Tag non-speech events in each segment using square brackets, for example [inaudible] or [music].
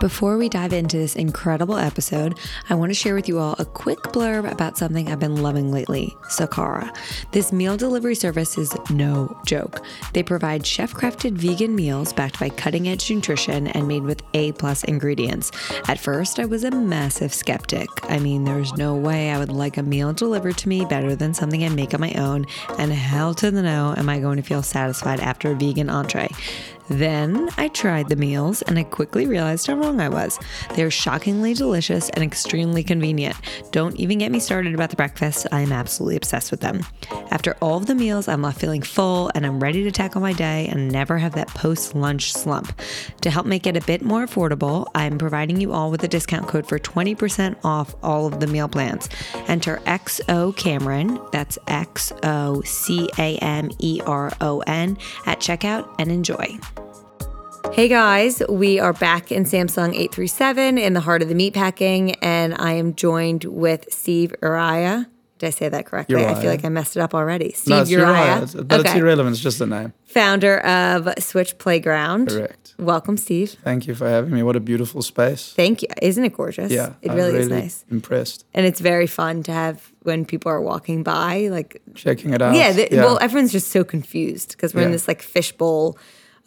Before we dive into this incredible episode, I want to share with you all a quick blurb about something I've been loving lately Sakara. This meal delivery service is no joke. They provide chef crafted vegan meals backed by cutting edge nutrition and made with A plus ingredients. At first, I was a massive skeptic. I mean, there's no way I would like a meal delivered to me better than something I make on my own, and hell to the no am I going to feel satisfied after a vegan entree. Then I tried the meals and I quickly realized how wrong I was. They're shockingly delicious and extremely convenient. Don't even get me started about the breakfast. I am absolutely obsessed with them. After all of the meals, I'm left feeling full and I'm ready to tackle my day and never have that post lunch slump. To help make it a bit more affordable, I'm providing you all with a discount code for 20% off all of the meal plans. Enter XO Cameron, that's X O C A M E R O N, at checkout and enjoy. Hey guys, we are back in Samsung 837 in the heart of the meatpacking, and I am joined with Steve Uria. Did I say that correctly? I feel like I messed it up already. Steve No, it's Uria, Uria, it's- but it's irrelevant. It's just a name. founder of Switch Playground. Correct. Welcome, Steve. Thank you for having me. What a beautiful space. Thank you. Isn't it gorgeous? Yeah, it I'm really, is nice, Impressed. and it's very fun to have when people are walking by, like Checking it out. Yeah, the, well, everyone's just so confused because we're in this like fishbowl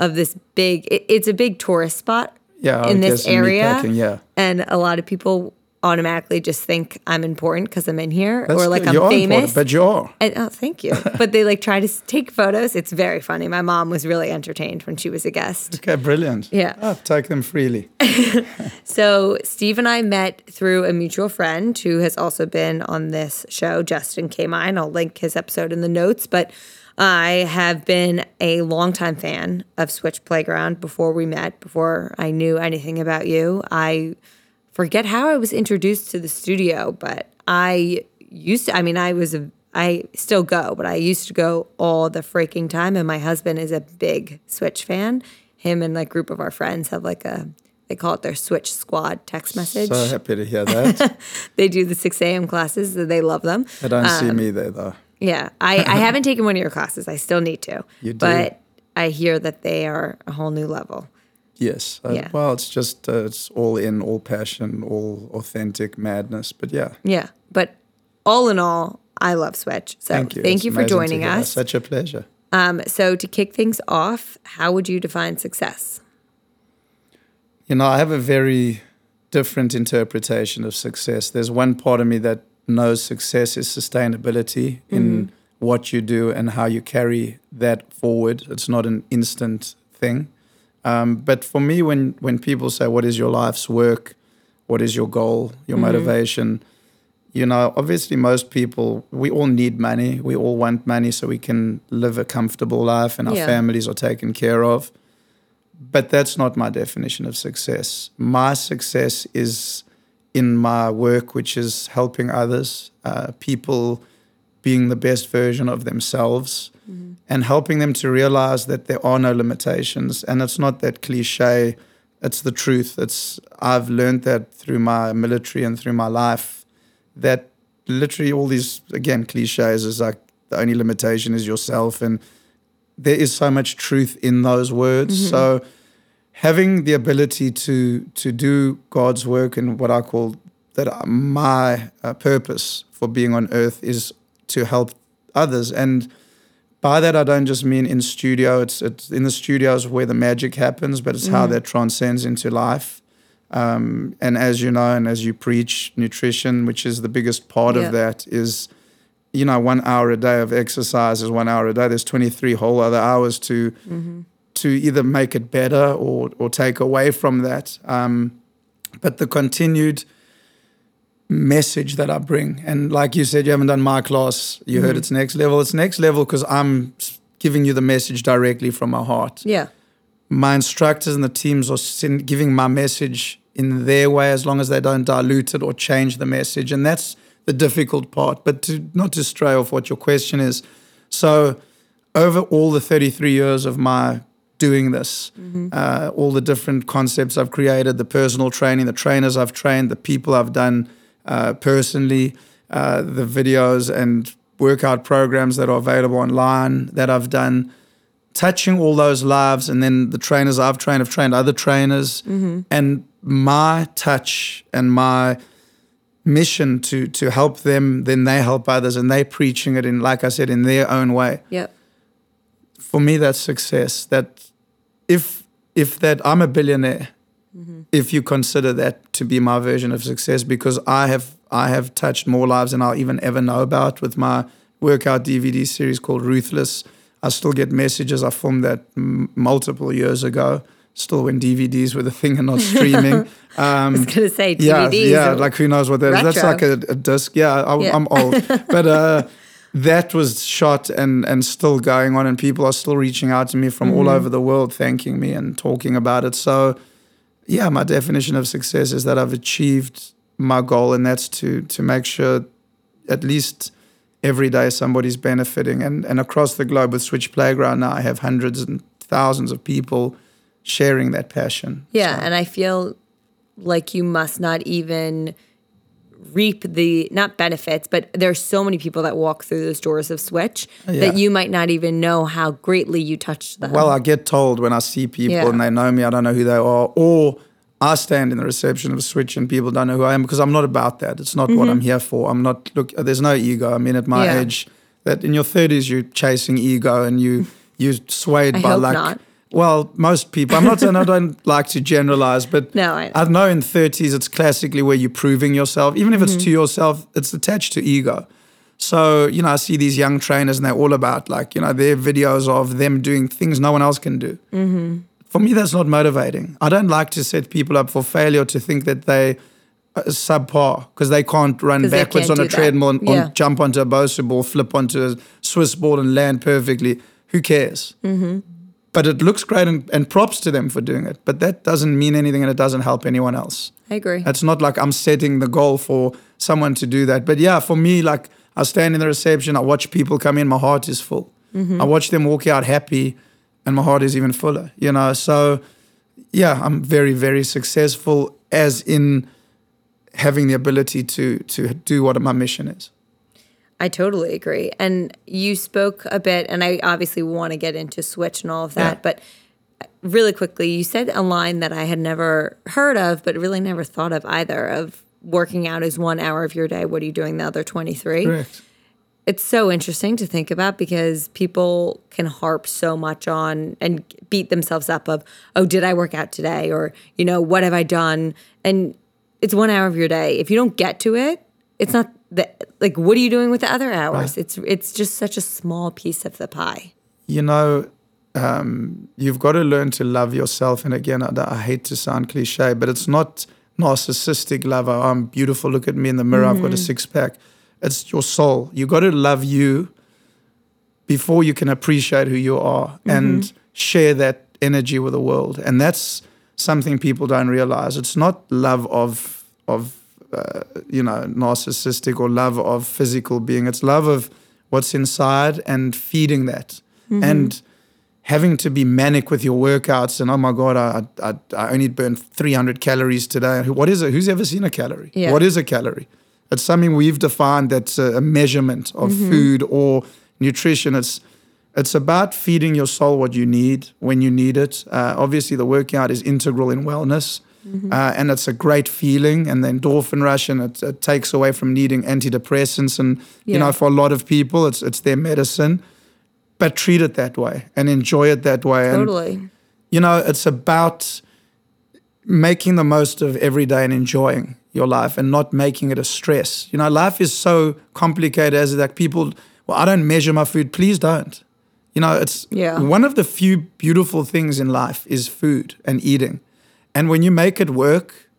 of this big. It, it's a big tourist spot. Yeah, in this area. meatpacking, yeah. and a lot of people automatically just think I'm important because I'm in here That's or like good. I'm famous. but you are. and, oh, thank you. [laughs] but they like try to take photos. It's very funny. My mom was really entertained when she was a guest. Okay, brilliant. Yeah. Ah, take them freely. [laughs] [laughs] So Steve and I met through a mutual friend who has also been on this show, Justin Kamine. I'll link his episode in the notes, but I have been a longtime fan of Switch Playground before we met, before I knew anything about you. I forget how I was introduced to the studio, but I used to, I mean, I was a, I still go, but I used to go all the freaking time. And my husband is a big Switch fan. Him and like group of our friends have like a, they call it their Switch Squad text message. So happy to hear that. [laughs] they do the 6 a.m. classes, they love them. I don't Um, see me there though. Yeah, I, I [laughs] haven't taken one of your classes. I still need to. You do. But I hear that they are a whole new level. Yes. Uh, Yeah. Well, it's just uh, it's all in, all passion, all authentic madness. But yeah, Yeah. But all in all, I love Switch. So thank you. thank It's you for joining us. Such a pleasure. Um, so to kick things off, how would you define success? You know, I have a very different interpretation of success. There's one part of me that knows success is sustainability in what you do and how you carry that forward. It's not an instant thing. Um, but for me, when when people say, "What is your life's work? What is your goal? Your motivation?" You know, obviously, most people we all need money. We all want money so we can live a comfortable life and our Yeah. families are taken care of but that's not my definition of success. My success is in my work, which is helping others, uh, people being the best version of themselves, and helping them to realize that there are no limitations. And it's not that cliche; it's the truth. It's I've learned that through my military and through my life that literally all these again cliches is like the only limitation is yourself and there is so much truth in those words. So having the ability to to do God's work and what I call that my uh, purpose for being on earth is to help others. And by that I don't just mean in studio. It's it's in the studios where the magic happens but it's how that transcends into life. Um, and as you know and as you preach nutrition which is the biggest part Yeah. of that is you know one hour a day of exercise is one hour a day. There's 23 whole other hours to to either make it better or or take away from that. Um, but the continued message that I bring and like you said you haven't done my class you heard it's next level it's next level because I'm giving you the message directly from my heart. Yeah. my instructors and the teams are giving my message in their way as long as they don't dilute it or change the message and that's the difficult part. But to not to stray off what your question is so over all the 33 years of my doing this. Uh, all the different concepts i've created the personal training the trainers i've trained the people i've done uh, personally uh, the videos and workout programs that are available online that I've done, touching all those lives, and then the trainers I've trained have trained other trainers, and my touch and my mission to to help them, then they help others, and they preaching it in, like I said, in their own way. Yep. for me that's success. That if if that i'm a billionaire if you consider that to be my version of success because i have i have touched more lives than i'll even ever know about with my workout dvd series called ruthless i still get messages i filmed that m- multiple years ago still when dvds were the thing and not [laughs] streaming Um, I was gonna say yeah, DVDs. yeah, are- like who knows what that is? That's like a, a disc. Yeah, I, Yeah. I'm old, [laughs] but uh, that was shot and and still going on, and people are still reaching out to me from Mm-hmm. all over the world, thanking me and talking about it. So, yeah, my definition of success is that I've achieved my goal, and that's to to make sure at least every day somebody's benefiting, and and across the globe with Switch Playground now, I have hundreds and thousands of people sharing that passion. Yeah, So- and I feel like you must not even reap the not benefits, but there's so many people that walk through those doors of Switch Yeah. that you might not even know how greatly you touched them. Well, I get told when I see people Yeah. and they know me, I don't know who they are, or I stand in the reception of switch and people don't know who I am because I'm not about that. It's not what I'm here for. I'm not look. There's no ego. I mean, at my Mm-hmm. Yeah. age, that in your 30s you're chasing ego and you [laughs] you swayed I by hope like. not. Well, most people. I'm not saying I don't [laughs] like to generalize, but No, I- I know in 30s it's classically where you're proving yourself. Even if it's Mm-hmm. to yourself, it's attached to ego. So, you know, I see these young trainers and they're all about like, you know, their videos of them doing things no one else can do. Mm-hmm. For me, that's not motivating. I don't like to set people up for failure to think that they are subpar because they can't run backwards can't on a that. treadmill and Yeah. on, jump onto a Bosu ball, flip onto a Swiss ball and land perfectly. Who cares? Mm-hmm. But it looks great and, and props to them for doing it. But that doesn't mean anything and it doesn't help anyone else. I agree. It's not like I'm setting the goal for someone to do that. But yeah, for me, like I stand in the reception, I watch people come in, my heart is full. Mm-hmm. I watch them walk out happy, and my heart is even fuller. You know, so yeah, I'm very, very successful as in having the ability to to do what my mission is. I totally agree. And you spoke a bit, and I obviously want to get into Switch and all of that, Yeah. but uh, really quickly, you said a line that I had never heard of, but really never thought of either of working out is one hour of your day. What are you doing the other 23? Correct. It's so interesting to think about because people can harp so much on and beat themselves up of, oh, did I work out today? Or, you know, what have I done? And it's one hour of your day. If you don't get to it, it's not the like what are you doing with the other hours? It's it's just such a small piece of the pie. you know, um, you've got to learn to love yourself. And again, I, I hate to sound cliche, but it's not narcissistic love. Oh, I'm beautiful. Look at me in the mirror. I've got a six pack. It's your soul. You got to love you before you can appreciate who you are and share that energy with the world. And that's something people don't realize. It's not love of of uh, you know narcissistic or love of physical being. It's love of what's inside and feeding that and having to be manic with your workouts and oh my god I I, I only burned 300 calories today. What is it? Who's ever seen a calorie? Yeah. What is a calorie? It's something we've defined that's a, a measurement of food or nutrition. It's it's about feeding your soul what you need when you need it. Uh, obviously, the workout is integral in wellness, uh, and it's a great feeling. And the endorphin rush, and it, it takes away from needing antidepressants. And you know, for a lot of people, it's it's their medicine. But treat it that way and enjoy it that way. And Totally. you know, it's about making the most of every day and enjoying your life and not making it a stress. You know, life is so complicated as that people, well, I don't measure my food. Please don't. You know, it's Yeah. one of the few beautiful things in life is food and eating. And when you make it work,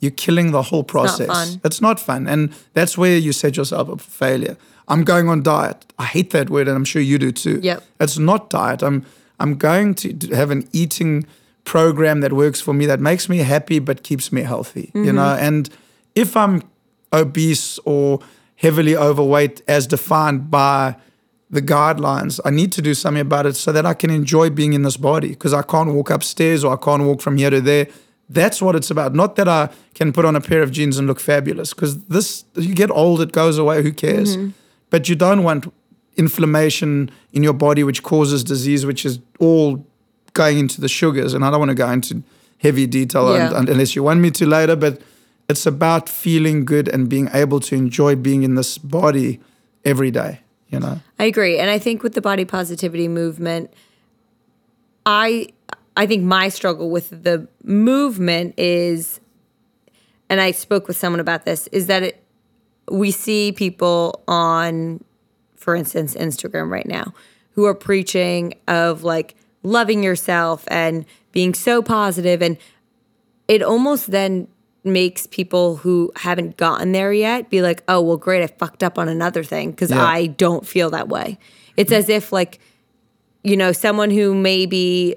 you're killing the whole not process. fun. It's not fun. And that's where you set yourself up for failure. I'm going on diet. I hate that word, and I'm sure you do too. Yep. It's not diet. I'm I'm going to have an eating program that works for me that makes me happy but keeps me healthy. You mm-hmm. know, and if I'm obese or heavily overweight as defined by the guidelines, I need to do something about it so that I can enjoy being in this body because I can't walk upstairs or I can't walk from here to there. That's what it's about. Not that I can put on a pair of jeans and look fabulous, because this you get old, it goes away. Who cares? Mm-hmm. But you don't want inflammation in your body, which causes disease, which is all going into the sugars. And I don't want to go into heavy detail Yeah. un- unless you want me to later. But it's about feeling good and being able to enjoy being in this body every day. You know. I agree. And I think with the body positivity movement, I I think my struggle with the movement is and I spoke with someone about this is that it, we see people on for instance Instagram right now who are preaching of like loving yourself and being so positive and it almost then makes people who haven't gotten there yet be like, oh, well, great, I fucked up on another thing because Yeah. I don't feel that way. It's as if, like, you know, someone who maybe,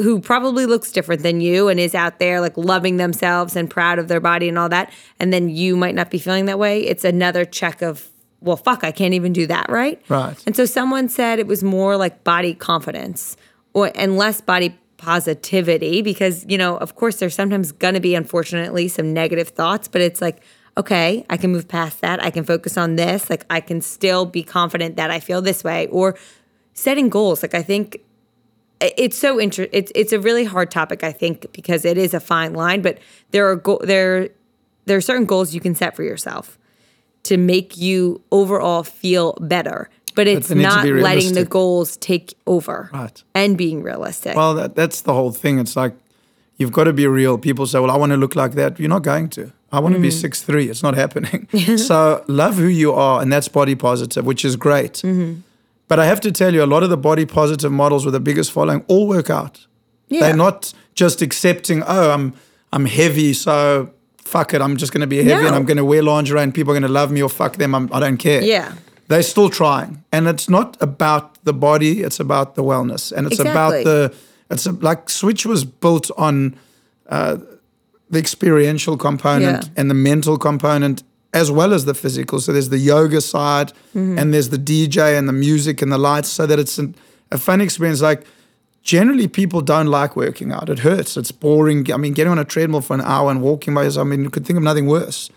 who probably looks different than you and is out there like loving themselves and proud of their body and all that. And then you might not be feeling that way. It's another check of, well, fuck, I can't even do that, right? Right. And so someone said it was more like body confidence or and less body positivity because, you know, of course there's sometimes going to be unfortunately some negative thoughts, but it's like okay, I can move past that. I can focus on this. Like I can still be confident that I feel this way or setting goals. Like I think it's so inter- it's it's a really hard topic I think because it is a fine line, but there are go- there there are certain goals you can set for yourself to make you overall feel better. But it's not letting the goals take over Right. and being realistic. Well, that, that's the whole thing. It's like you've got to be real. People say, "Well, I want to look like that." You're not going to. I want to be mm-hmm. six three. It's not happening. [laughs] so love who you are, and that's body positive, which is great. Mm-hmm. But I have to tell you, a lot of the body positive models with the biggest following all work out. Yeah. They're not just accepting, "Oh, I'm I'm heavy, so fuck it. I'm just going to be heavy, and I'm going to wear lingerie, and people are going to love me, or fuck them. I'm, I don't care." Yeah. They're still trying. And it's not about the body it's about the wellness. And it's about the it's a, like switch was built on uh, the experiential component Yeah. and the mental component as well as the physical. So there's the yoga side Mm-hmm. and there's the dj and the music and the lights so that it's an, a fun experience. Like generally people don't like working out. It hurts. It's boring. I mean getting on a treadmill for an hour and walking by yourself i mean you could think of nothing worse.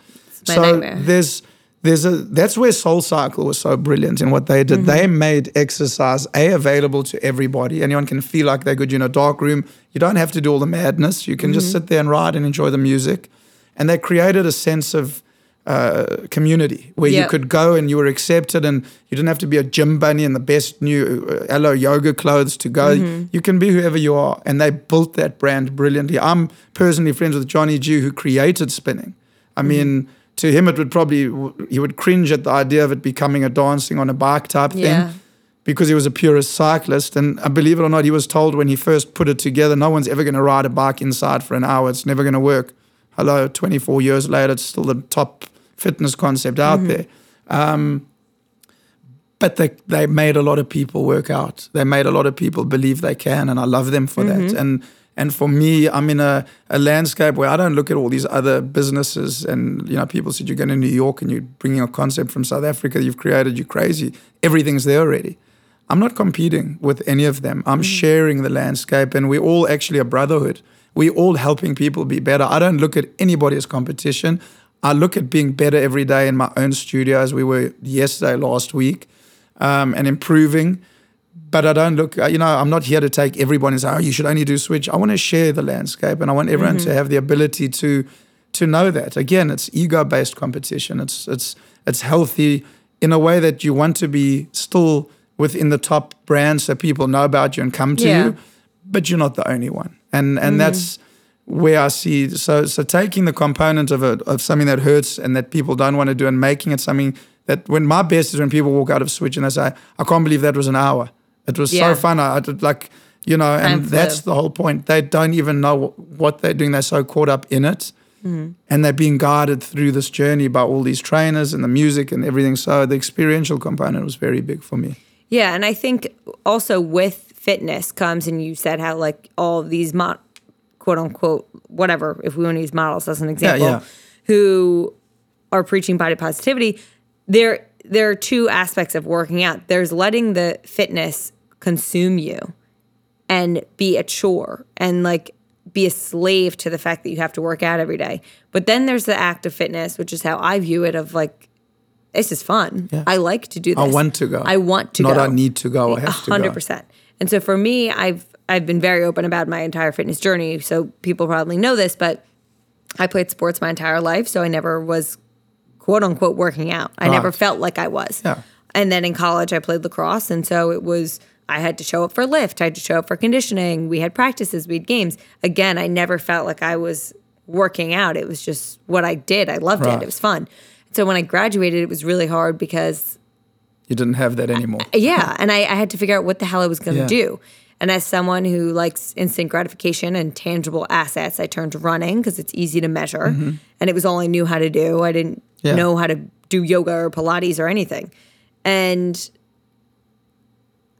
So nightmare. there's there's a that's where Soul Cycle was so brilliant in what they did. Mm-hmm. They made exercise a available to everybody. Anyone can feel like they're good. You're in a dark room. You don't have to do all the madness. You can just Mm-hmm. sit there and ride and enjoy the music. And they created a sense of uh, community where you could go and you were accepted, and you didn't have to be a gym bunny in the best new uh, hello yoga clothes to go. Mm-hmm. You can be whoever you are, and they built that brand brilliantly. I'm personally friends with Johnny G, who created spinning. I Mm-hmm. mean, to him, it would probably he would cringe at the idea of it becoming a dancing on a bike type Yeah. thing because he was a purist cyclist. And uh, believe it or not, he was told when he first put it together, no one's ever going to ride a bike inside for an hour. It's never going to work. Hello, 24 years later, it's still the top fitness concept out there. Um, but they, they made a lot of people work out. They made a lot of people believe they can, and I love them for that. And and for me, I'm in a, a landscape where I don't look at all these other businesses. And you know, people said you're going to New York and you're bringing a concept from South Africa. You've created, you're crazy. Everything's there already. I'm not competing with any of them. I'm sharing the landscape, and we're all actually a brotherhood. We're all helping people be better. I don't look at anybody as competition. I look at being better every day in my own studio, as we were yesterday, last week, um, and improving. But I don't look, uh, you know, I'm not here to take everyone and say, oh, you should only do switch. I want to share the landscape, and I want everyone to mm-hmm. have the ability to to know that. Again, it's ego-based competition. It's it's it's healthy in a way that you want to be still within the top brands so people know about you and come to Yeah. you, but you're not the only one. And and mm-hmm. that's where I see so so taking the component of a of something that hurts and that people don't want to do and making it something that when my best is when people walk out of Switch and they say, I can't believe that was an hour. It was Yeah. so fun. I, I did like you know, and that's the whole point. They don't even know what they're doing. They're so caught up in it. Mm-hmm. And they're being guided through this journey by all these trainers and the music and everything. So the experiential component was very big for me. Yeah, and I think also with fitness comes, and you said how like all of these mo- quote unquote whatever, if we want to use models as an example, yeah. who are preaching body positivity, there there are two aspects of working out. There's letting the fitness consume you and be a chore and like be a slave to the fact that you have to work out every day. But then there's the act of fitness, which is how I view it of like this is fun. Yeah. I like to do this. I want to go. I want to Not go. I need to go. I have to hundred percent. And so for me, I've I've been very open about my entire fitness journey. So people probably know this, but I played sports my entire life, so I never was quote unquote working out. I never felt like I was. Yeah. And then in college, I played lacrosse, and so it was. I had to show up for lift. I had to show up for conditioning. We had practices. We had games. Again, I never felt like I was working out. It was just what I did. I loved Right. it. It was fun. So when I graduated, it was really hard because You didn't have that anymore. yeah, and I, I had to figure out what the hell I was going to Yeah. do. And as someone who likes instant gratification and tangible assets, I turned to running because it's easy to measure, and it was all I knew how to do. I didn't Mm-hmm. Yeah. know how to do yoga or Pilates or anything, and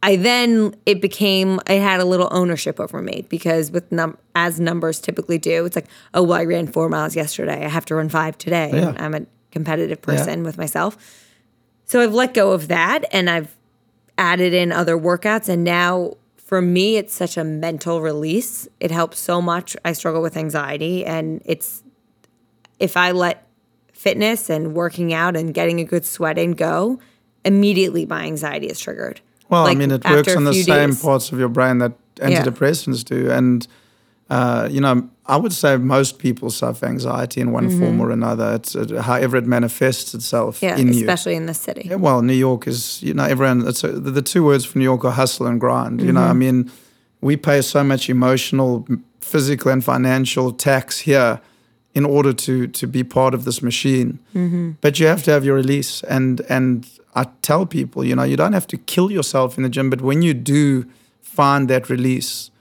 I then it became it had a little ownership over me because with num as numbers typically do, it's like oh well I ran four miles yesterday, I have to run five today. Yeah. I'm a competitive person with myself, so I've let go of that and I've added in other workouts and now for me it's such a mental release. It helps so much. I struggle with anxiety and it's if I let fitness and working out and getting a good sweat in go, immediately my anxiety is triggered. Well, Like, I mean, it works on the few same days. parts of your brain that antidepressants do. And, uh, you know, I would say most people suffer anxiety in one form or another. It's uh, however it manifests itself Mm-hmm. Yeah, in you. especially in the city. Yeah, well, New York is, you know, everyone, it's a, the, the two words for New York are hustle and grind. You know, I mean, we pay so much emotional, physical, and financial tax here in order to to be part of this machine. But you have to have your release. And, and I tell people, you know, you don't have to kill yourself in the gym, but when you do find that release,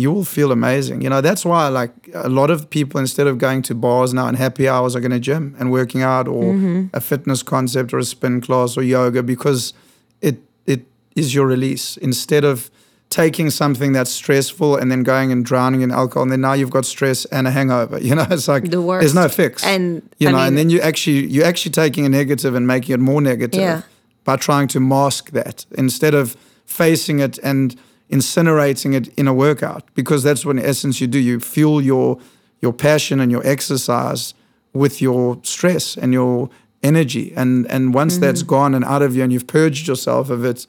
you will feel amazing. You know, that's why like a lot of people instead of going to bars now and happy hours are going to gym and working out or mm-hmm. a fitness concept or a spin class or yoga because it it is your release instead of taking something that's stressful and then going and drowning in alcohol and then now you've got stress and a hangover. [laughs] You know, it's like The worst. there's no fix. And, you I know, and then you actually you're actually taking a negative and making it more negative Yeah. By trying to mask that instead of facing it and incinerating it in a workout because that's what in essence you do. You fuel your your passion and your exercise with your stress and your energy. And and once mm-hmm. that's gone and out of you and you've purged yourself of it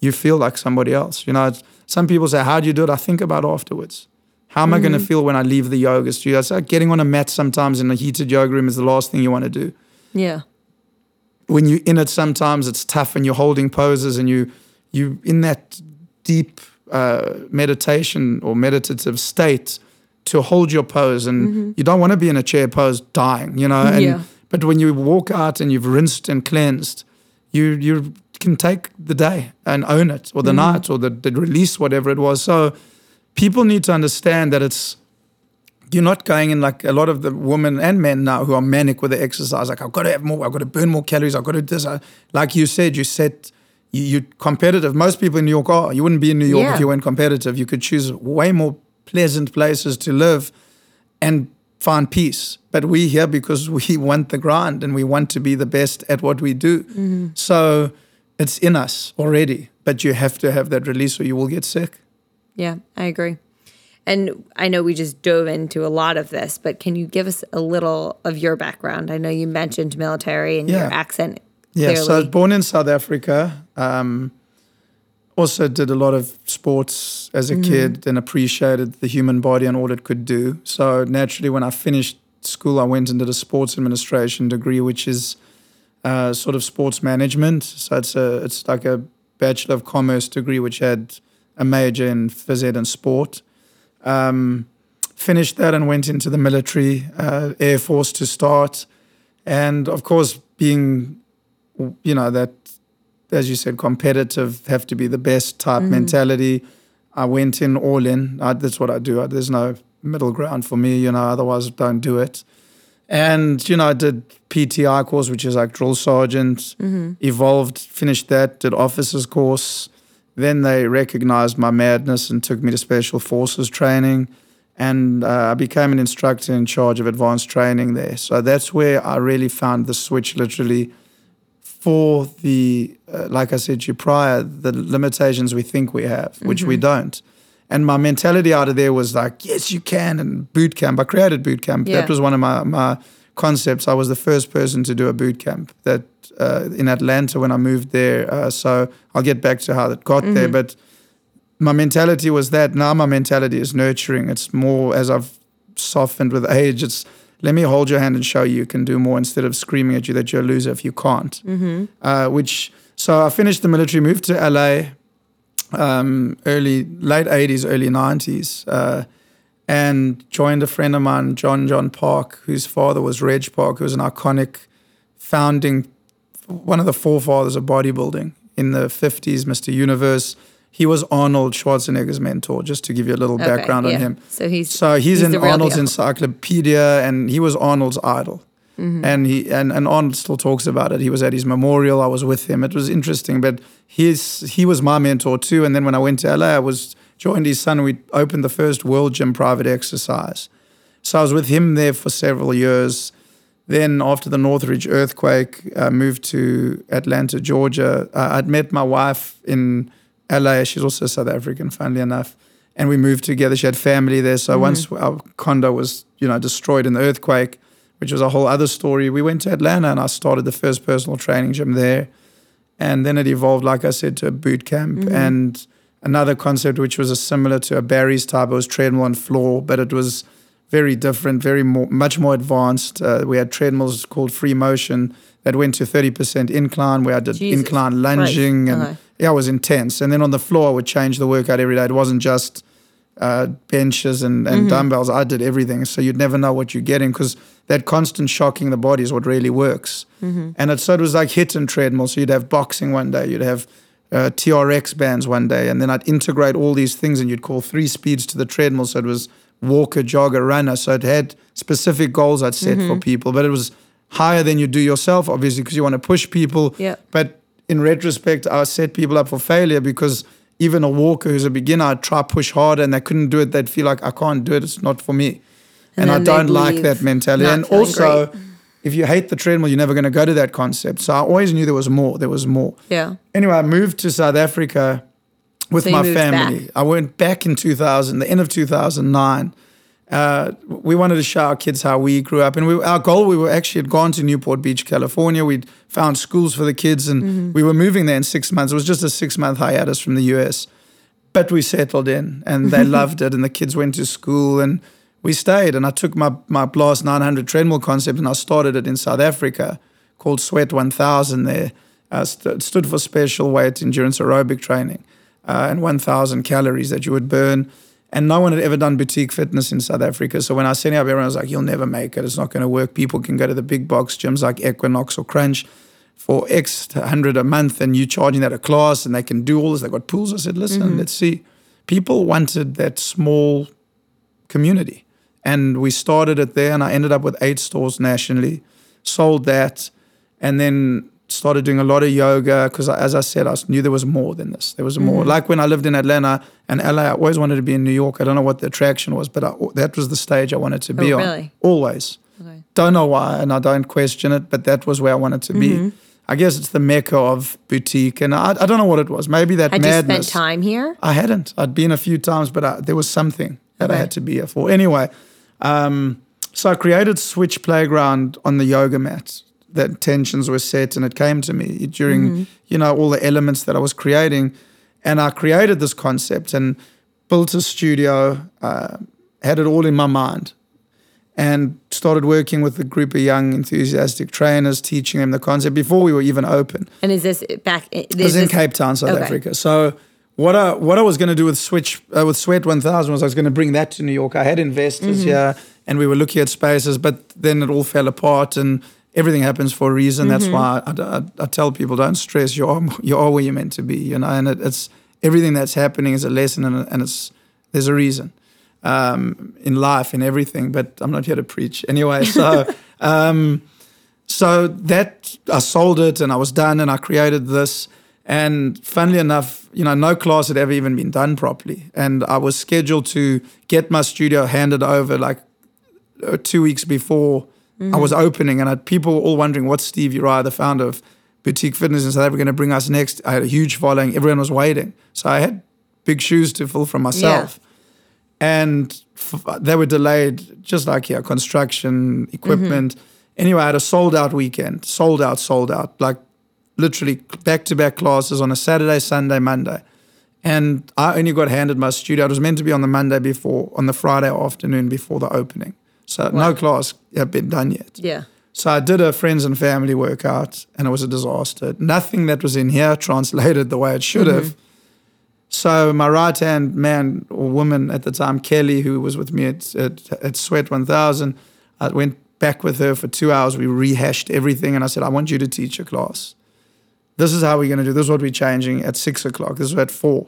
you feel like somebody else. You know it's, some people say how do you do it? I think about afterwards. How am i going to mm-hmm. feel when i leave the yoga studio? It's like getting on a mat sometimes in a heated yoga room is the last thing you want to do. Yeah. When you're in it sometimes it's tough and you're holding poses and you you in that deep uh, meditation or meditative state to hold your pose and you don't want to be in a chair pose dying you know and Yeah. but when you walk out and you've rinsed and cleansed you you can take the day and own it or the night or the, the release whatever it was. So people need to understand that it's you're not going in like a lot of the women and men now who are manic with the exercise. Like I've got to have more. I've got to burn more calories. I've got to do this. I- Like you said, you set you, you're competitive. Most people in New York are. You wouldn't be in New York Yeah. if you weren't competitive. You could choose way more pleasant places to live and find peace. But we here because we [laughs] want the grind and we want to be the best at what we do. Mm-hmm. So it's in us already. But you have to have that release or you will get sick. Yeah, I agree. And I know we just dove into a lot of this, but can you give us a little of your background? I know you mentioned military and your Yeah. accent Yeah, so I was born in South Africa. Um, also did a lot of sports as a kid and appreciated the human body and all it could do. So naturally, when I finished school, I went and did a sports administration degree, which is uh, sort of sports management. So it's a it's like a bachelor of commerce degree, which had a major in phys ed and sport. Um, finished that and went into the military, uh, Air Force to start, and of course being you know that as you said competitive have to be the best type mentality. I went in all in. I, that's what i do. I, there's no middle ground for me you know otherwise don't do it. And you know i did pti course which is like drill sergeant. Evolved finished that did officers course then they recognized my madness and took me to special forces training and uh, I became an instructor in charge of advanced training there. So that's where I really found the switch literally for the, uh, like I said to you prior, the limitations we think we have, which we don't. And my mentality out of there was like, yes, you can. And boot camp, I created boot camp. Yeah. That was one of my, my concepts. I was the first person to do a boot camp that uh, in Atlanta when I moved there. Uh, so I'll get back to how that got there. But my mentality was that. Now my mentality is nurturing. It's more as I've softened with age. It's let me hold your hand and show you you can do more instead of screaming at you that you're a loser if you can't. Uh, which so I finished the military, moved to LA, um, early late '80s, early '90s, uh, and joined a friend of mine, John John Park, whose father was Reg Park, who was an iconic founding one of the forefathers of bodybuilding in the 50s, Mr. Universe. He was Arnold Schwarzenegger's mentor, just to give you a little Okay, background yeah. on him. So he's So he's, in Arnold's deal. encyclopedia, and he was Arnold's idol. Mm-hmm. And he and, and Arnold still talks about it. He was at his memorial. I was with him. It was interesting, but he's he was my mentor too. And then when I went to LA, I was joined his son. We opened the first World Gym private exercise. So I was with him there for several years. Then after the Northridge earthquake, I moved to Atlanta, Georgia. Uh, I'd met my wife in LA. She's also South African, funnily enough. And we moved together. She had family there. So once mm-hmm. our condo was, you know, destroyed in the earthquake, which was a whole other story, we went to Atlanta and I started the first personal training gym there. And then it evolved, like I said, to a boot camp mm-hmm. and another concept which was a similar to a Barry's type. It was treadmill and floor, but it was very different, very more, much more advanced. Uh, we had treadmills called free motion that went to 30% incline, where I did Jesus incline lunging. And Okay. yeah, it was intense. And then on the floor, I would change the workout every day. It wasn't just uh, benches and, and dumbbells. I did everything. So you'd never know what you're getting because that constant shocking the body is what really works. And it, so it was like HIIT and treadmill. So you'd have boxing one day, you'd have uh, TRX bands one day, and then I'd integrate all these things and you'd call three speeds to the treadmill. So it was walker, jogger, runner. So it had specific goals I'd set for people, but it was higher than you do yourself, obviously, because you want to push people. Yeah. But in retrospect, I set people up for failure because even a walker who's a beginner, I'd try push harder and they couldn't do it. They'd feel like I can't do it. It's not for me. And And, I don't like that mentality. And also, great. If you hate the treadmill, you're never going to go to that concept. So I always knew there was more. There was more. Yeah. Anyway, I moved to South Africa with So my family. back. I went back in 2000, the end of 2009. Uh, we wanted to show our kids how we grew up, and we, our goal we were actually had gone to Newport Beach, California. We'd found schools for the kids, and Mm-hmm. we were moving there in six months. It was just a six month hiatus from the US, but we settled in, and they [laughs] loved it, and the kids went to school, and we stayed. And I took my my Blast 900 treadmill concept, and I started it in South Africa, called Sweat 1000. There, uh, st- stood for special weight endurance aerobic training, uh, and 1,000 calories that you would burn. And no one had ever done boutique fitness in South Africa. So when I sent it up, everyone was like, you'll never make it. It's not going to work. People can go to the big box gyms like Equinox or Crunch for X hundred a month and you charging that a class and they can do all this. They got pools. I said, listen, let's see. People wanted that small community. And we started it there and I ended up with eight stores nationally, sold that, and then started doing a lot of yoga because as I said, I knew there was more than this. There was more. Like when I lived in Atlanta and LA, I always wanted to be in New York. I don't know what the attraction was, but I, that was the stage I wanted to be Oh, on. really? Always. Okay. Don't know why, and I don't question it, but that was where I wanted to Mm-hmm. be. I guess it's the mecca of boutique, and I, I don't know what it was. Maybe that Had madness. you spent time here? I hadn't. I'd been a few times, but I, there was something that I had to be here for. Anyway, um, so I created Switch Playground on the yoga mat. That tensions were set, and it came to me during you know all the elements that I was creating, and I created this concept and built a studio. Uh, had it all in my mind, and started working with a group of young enthusiastic trainers, teaching them the concept before we were even open. And is this back? I was in Cape Town, South Okay. Africa. So what I what I was going to do with Switch uh, with Sweat 1000 was I was going to bring that to New York. I had investors Mm-hmm. here, and we were looking at spaces, but then it all fell apart, and everything happens for a reason. That's Mm-hmm. why I, I, I tell people don't stress. You are you are where you're meant to be, you know. And it, it's everything that's happening is a lesson, and, and it's there's a reason um, in life in everything. But I'm not here to preach anyway. So. [laughs] um, so that I sold it and I was done and I created this. And funnily enough, you know, no class had ever even been done properly. And I was scheduled to get my studio handed over like uh, two weeks before I was opening. And I had people all wondering, what's Steve Uria, the founder of Boutique Fitness in South Africa, going to bring us next? I had a huge following. Everyone was waiting. So I had big shoes to fill for myself. And f- they were delayed, just like here, construction, equipment. Anyway, I had a sold out weekend, sold out, sold out, like literally back to back classes on a Saturday, Sunday, Monday. And I only got handed my studio. It was meant to be on the Monday before, on the Friday afternoon before the opening. So no class had been done yet. Yeah. So I did a friends and family workout and it was a disaster. Nothing that was in here [laughs] translated the way it should mm-hmm. have. So my right hand man or woman at the time, Kelly, who was with me at, at, at Sweat 1000, I went back with her for two hours. We rehashed everything and I said, I want you to teach a class. This is how we're going to do. This is what we're changing at six o'clock. This is at four.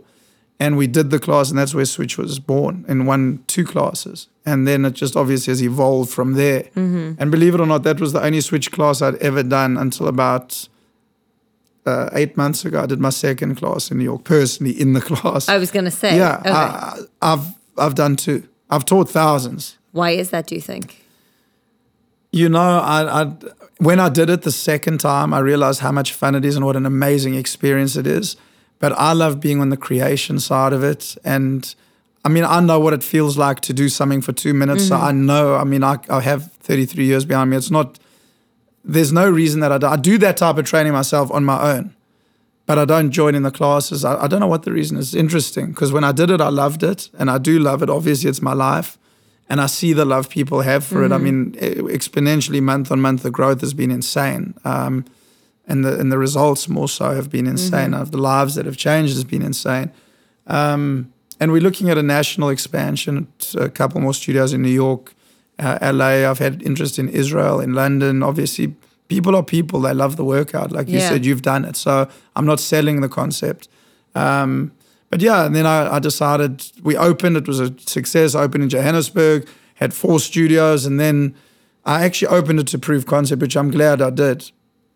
And we did the class, and that's where Switch was born in one, two classes. And then it just obviously has evolved from there. And believe it or not, that was the only Switch class I'd ever done until about uh, eight months ago. I did my second class in New York, personally in the [laughs] class. I was going to say. yeah, Okay. I, I've I've done two. I've taught thousands. Why is that, do you think? You know, I, I when I did it the second time, I realized how much fun it is and what an amazing experience it is. But I love being on the creation side of it, and I mean, I know what it feels like to do something for two minutes. So mm-hmm. I know. I mean, I, I have 33 years behind me. It's not. There's no reason that I do, I do that type of training myself on my own, but I don't join in the classes. I, I don't know what the reason is. It's interesting because when I did it, I loved it, and I do love it. Obviously, it's my life and I see the love people have for it. I mean, e- exponentially month on month, the growth has been insane, um, and the and the results more so have been insane. Of the lives that have changed has been insane, um, and we're looking at a national expansion. A couple more studios in New York, uh, LA. I've had interest in Israel, in London. Obviously, people are people. They love the workout, like you Yeah. said. You've done it, so I'm not selling the concept. Um, but yeah, and then I, I decided we opened. It was a success. I opened in Johannesburg, had four studios, and then I actually opened it to prove concept, which I'm glad I did.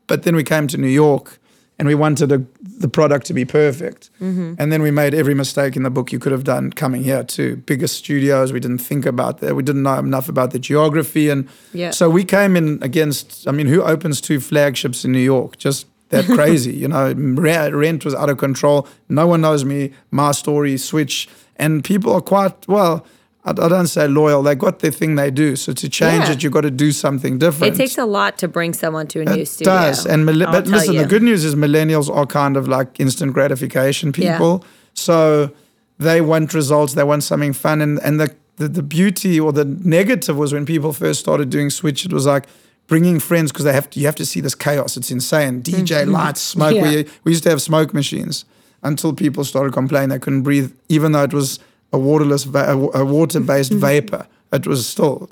But then we came to New York, and we wanted a, the product to be perfect. Mm-hmm. And then we made every mistake in the book you could have done coming here too. Bigger studios, we didn't think about that. We didn't know enough about the geography, and Yeah. so we came in against. I mean, who opens two flagships in New York? Just that crazy, you know. Rent was out of control. No one knows me. My story, Switch, and people are quite well. I, don't say loyal. They got their thing they do. So to change Yeah. it, you've got to do something different. It takes a lot to bring someone to a new studio. It does. And mille- but listen, you. the good news is millennials are kind of like instant gratification people. Yeah. So they want results. They want something fun. And and the, the the beauty or the negative was when people first started doing Switch. It was like bringing friends because they have to. You have to see this chaos. It's insane. DJ lights, smoke. Mm-hmm. Yeah. We we used to have smoke machines until people started complaining they couldn't breathe, even though it was a waterless, va- a water based Mm-hmm. vapor. It was still.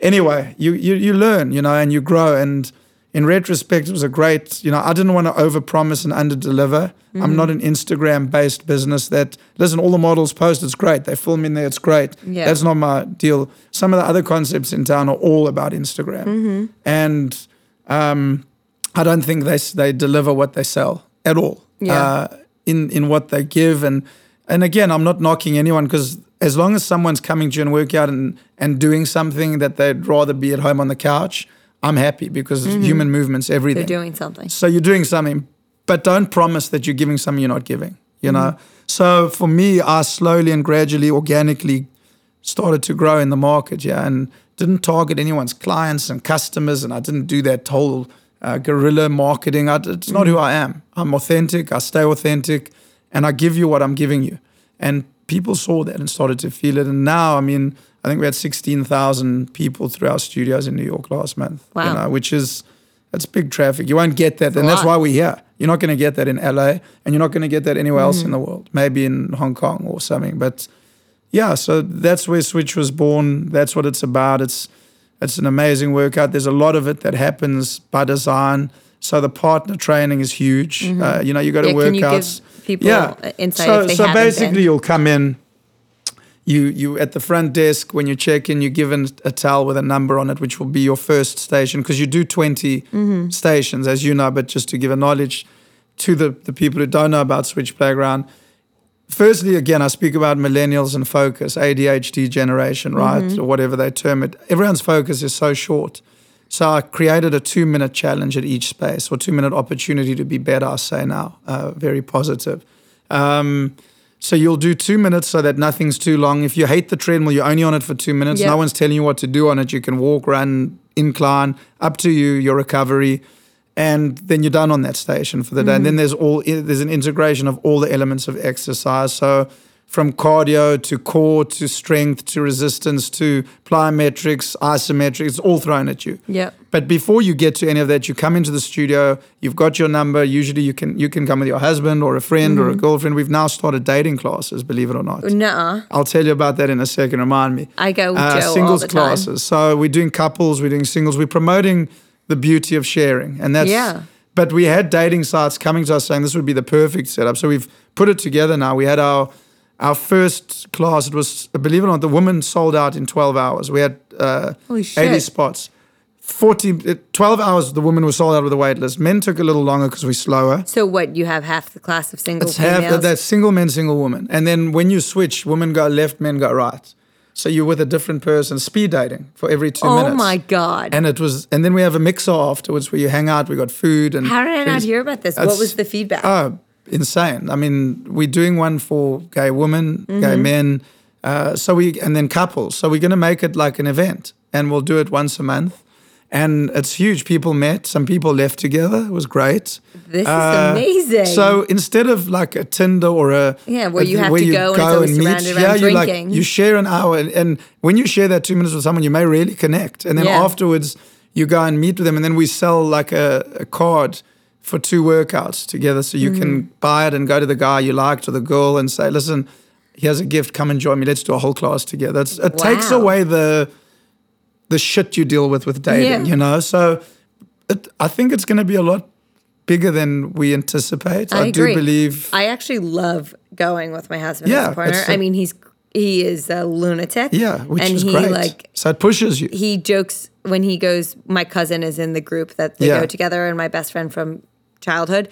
Anyway, you, you you learn, you know, and you grow. And in retrospect, it was a great. You know, I didn't want to overpromise and underdeliver. I'm not an Instagram based business. That listen, all the models post. It's great. They film in there. It's great. Yeah. That's not my deal. Some of the other concepts in town are all about Instagram, and um, I don't think they they deliver what they sell at all. Yeah. Uh, in in what they give and and again, I'm not knocking anyone because as long as someone's coming to you and work and and doing something that they'd rather be at home on the couch, I'm happy because mm-hmm. human movement's everything. They're doing something. So you're doing something, but don't promise that you're giving something you're not giving. You mm-hmm. know. So for me, I slowly and gradually, organically, started to grow in the market. Yeah, and didn't target anyone's clients and customers, and I didn't do that whole uh, guerrilla marketing. I, it's not who mm-hmm. I am. I'm authentic. I stay authentic, and I give you what I'm giving you. And people saw that and started to feel it. And now, I mean, I think we had 16,000 people through our studios in New York last month. Wow. You know, which is that's big traffic. You won't get that, and that's why we're here. You're not going to get that in LA, and you're not going to get that anywhere else in the world. Maybe in Hong Kong or something, but yeah. So that's where Switch was born. That's what it's about. It's it's an amazing workout. There's a lot of it that happens by design. So the partner training is huge. Uh, you know, you go to Yeah, give workouts. people yeah. insight So if they so basically, been? you'll come in. You you at the front desk when you check in, you're given a towel with a number on it, which will be your first station because you do 20 Mm-hmm. stations, as you know. But just to give a knowledge to the the people who don't know about Switch Playground, firstly, again, I speak about millennials and focus, ADHD generation, right, Mm-hmm. or whatever they term it. Everyone's focus is so short. So I created a two minute challenge at each space, or two minute opportunity to be better. I say now, uh, very positive. Um, So you'll do two minutes so that nothing's too long. If you hate the treadmill, you're only on it for two minutes. Yep. No one's telling you what to do on it. You can walk, run, incline, up to you, your recovery. And then you're done on that station for the day. And then there's all there's an integration of all the elements of exercise. So from cardio to core to strength to resistance to plyometrics, isometrics, it's all thrown at you. Yep. But before you get to any of that, you come into the studio. You've got your number. Usually, you can you can come with your husband or a friend or a girlfriend. We've now started dating classes. Believe it or not, Nuh-uh. I'll tell you about that in a second. Remind me. I go with Uh, Joe all singles classes. So we're doing couples. We're doing singles. We're promoting the beauty of sharing, and that's Yeah. But we had dating sites coming to us saying this would be the perfect setup. So we've put it together now. We had our our first class. It was believe it or not, the woman sold out in 12 hours. We had uh, 80 spots. 40, uh, 12 hours, the woman was sold out with a wait list. Men took a little longer because we're slower. So what? You have half the class of single It's half females. that, that's single men, single woman. And then when you switch, women go left, men go right. So you're with a different person, speed dating for every two oh minutes. Oh my god! And it was, and then we have a mixer afterwards where you hang out. We got food and. How did I not hear about this? What was the feedback? Oh, insane! I mean, we're doing one for gay women, gay Mm-hmm. men, uh, so we and then couples. So we're going to make it like an event, and we'll do it once a month. And it's huge. People met. Some people left together. It was great. this is Uh, amazing. So instead of like a Tinder or a Yeah, where a- you have to go and it's always surrounded around you like you share an hour, and, and when you share that two minutes with someone, you may really connect, and then Yeah. afterwards you go and meet with them, and then we sell like a, a card for two workouts together, so you Mm-hmm. can buy it and go to the guy you liked or the girl and say, listen. Here's a gift. Come and join me. Let's do a whole class together. It's, it takes away the the shit you deal with with dating. Yeah. You know, so it, I think it's going to be a lot bigger than we anticipate. I, do believe. I actually love going with my husband Yeah, as a partner. a- I mean, he's he is a lunatic. yeah, which and is he great. like so it pushes you. he jokes when he goes. My cousin is in the group that they Yeah. go together, and my best friend from childhood,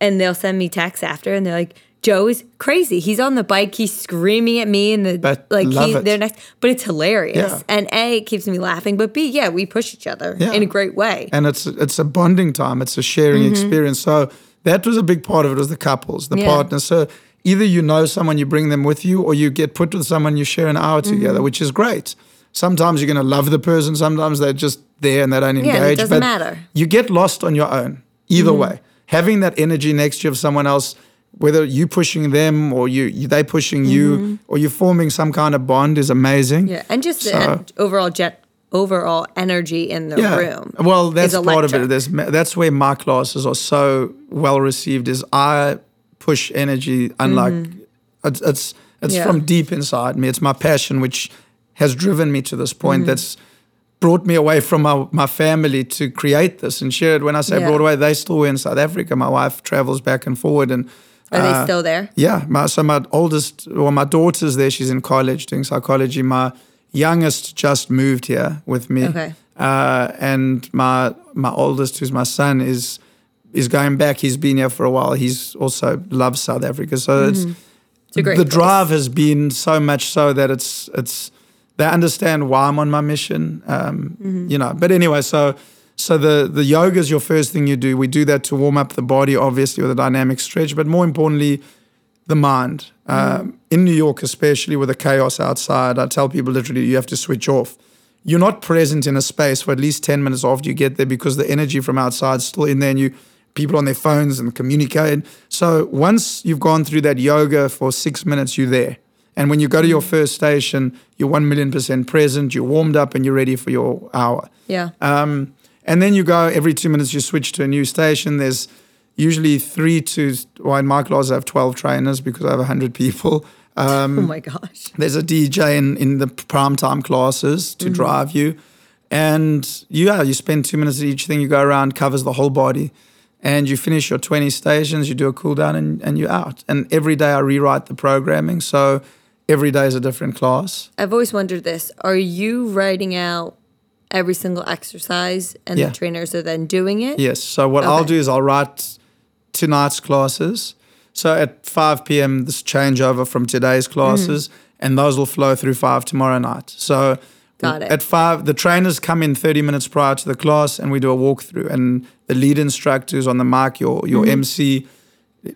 and they'll send me texts after, and they're like. Joe is crazy. He's on the bike. He's screaming at me, and the But like he they're next. But it's hilarious. Yeah. And a it keeps me laughing. But b yeah, we push each other Yeah. in a great way. and it's it's a bonding time. It's a sharing Mm-hmm. experience. So that was a big part of it. Was the couples, the Yeah. partners. So either you know someone, you bring them with you, or you get put with someone, you share an hour Mm-hmm. together, which is great. Sometimes you're going to love the person. Sometimes they're just there and they don't engage. Yeah, it doesn't but matter. You get lost on your own. Either Mm-hmm. way, having that energy next to you of someone else. Whether you pushing them or you, you they pushing you or you're forming some kind of bond is amazing. Mm-hmm. Yeah, and just the So- en- overall jet overall energy in the room. Well, that's part of it. There's, that's where my classes are so well received. Is I push energy unlike it's it's, it's Mm-hmm. Yeah. from deep inside me. It's my passion which has driven me to this point. Mm-hmm. That's brought me away from my, my family to create this and share it. When I say Yeah. brought away, they still were in South Africa. My wife travels back and forward and. Are uh, they still there? Yeah, my, so my oldest, well, my daughter's there. She's in college doing psychology. My youngest just moved here with me. Okay. Uh, and my my oldest, who's my son, is is going back. He's been here for a while. He's also loves South Africa. So Mm-hmm. It's a great the place. drive has been so much so that it's it's they understand why I'm on my mission. Um, Mm-hmm. You know, but anyway, so so the the yoga is your first thing you do. We do that to warm up the body, obviously with a dynamic stretch, but more importantly, the mind. Um, in New York, especially with the chaos outside, I tell people literally you have to switch off. You're not present in a space for at least 10 minutes after you get there because the energy from outside is still in there and you people on their phones and communicating. So once you've gone through that yoga for six minutes, you're there. And when you go to your first station, you're one million percent present, you're warmed up and you're ready for your hour. Yeah. Um, and then you go every two minutes, you switch to a new station. There's usually three to, well, in my class, I have 12 trainers because I have 100 people. [laughs] Um, oh my gosh. there's a DJ in, in the prime time classes Mm-hmm. to drive you. And yeah, you spend two minutes at each thing, you go around, covers the whole body. And you finish your 20 stations, you do a cool down, and, and you're out. And every day I rewrite the programming. So every day is a different class. I've always wondered this. Are you writing out every single exercise and Yeah. the trainers are then doing it? Yes. So what I'll do is I'll write tonight's classes. So at 5 p.m., this changeover from today's classes, mm. and those will flow through 5 tomorrow night. So Got it. at 5, the trainers come in 30 minutes prior to the class, and we do a walkthrough. And the lead instructor who's on the mic, your, your mm-hmm. MC,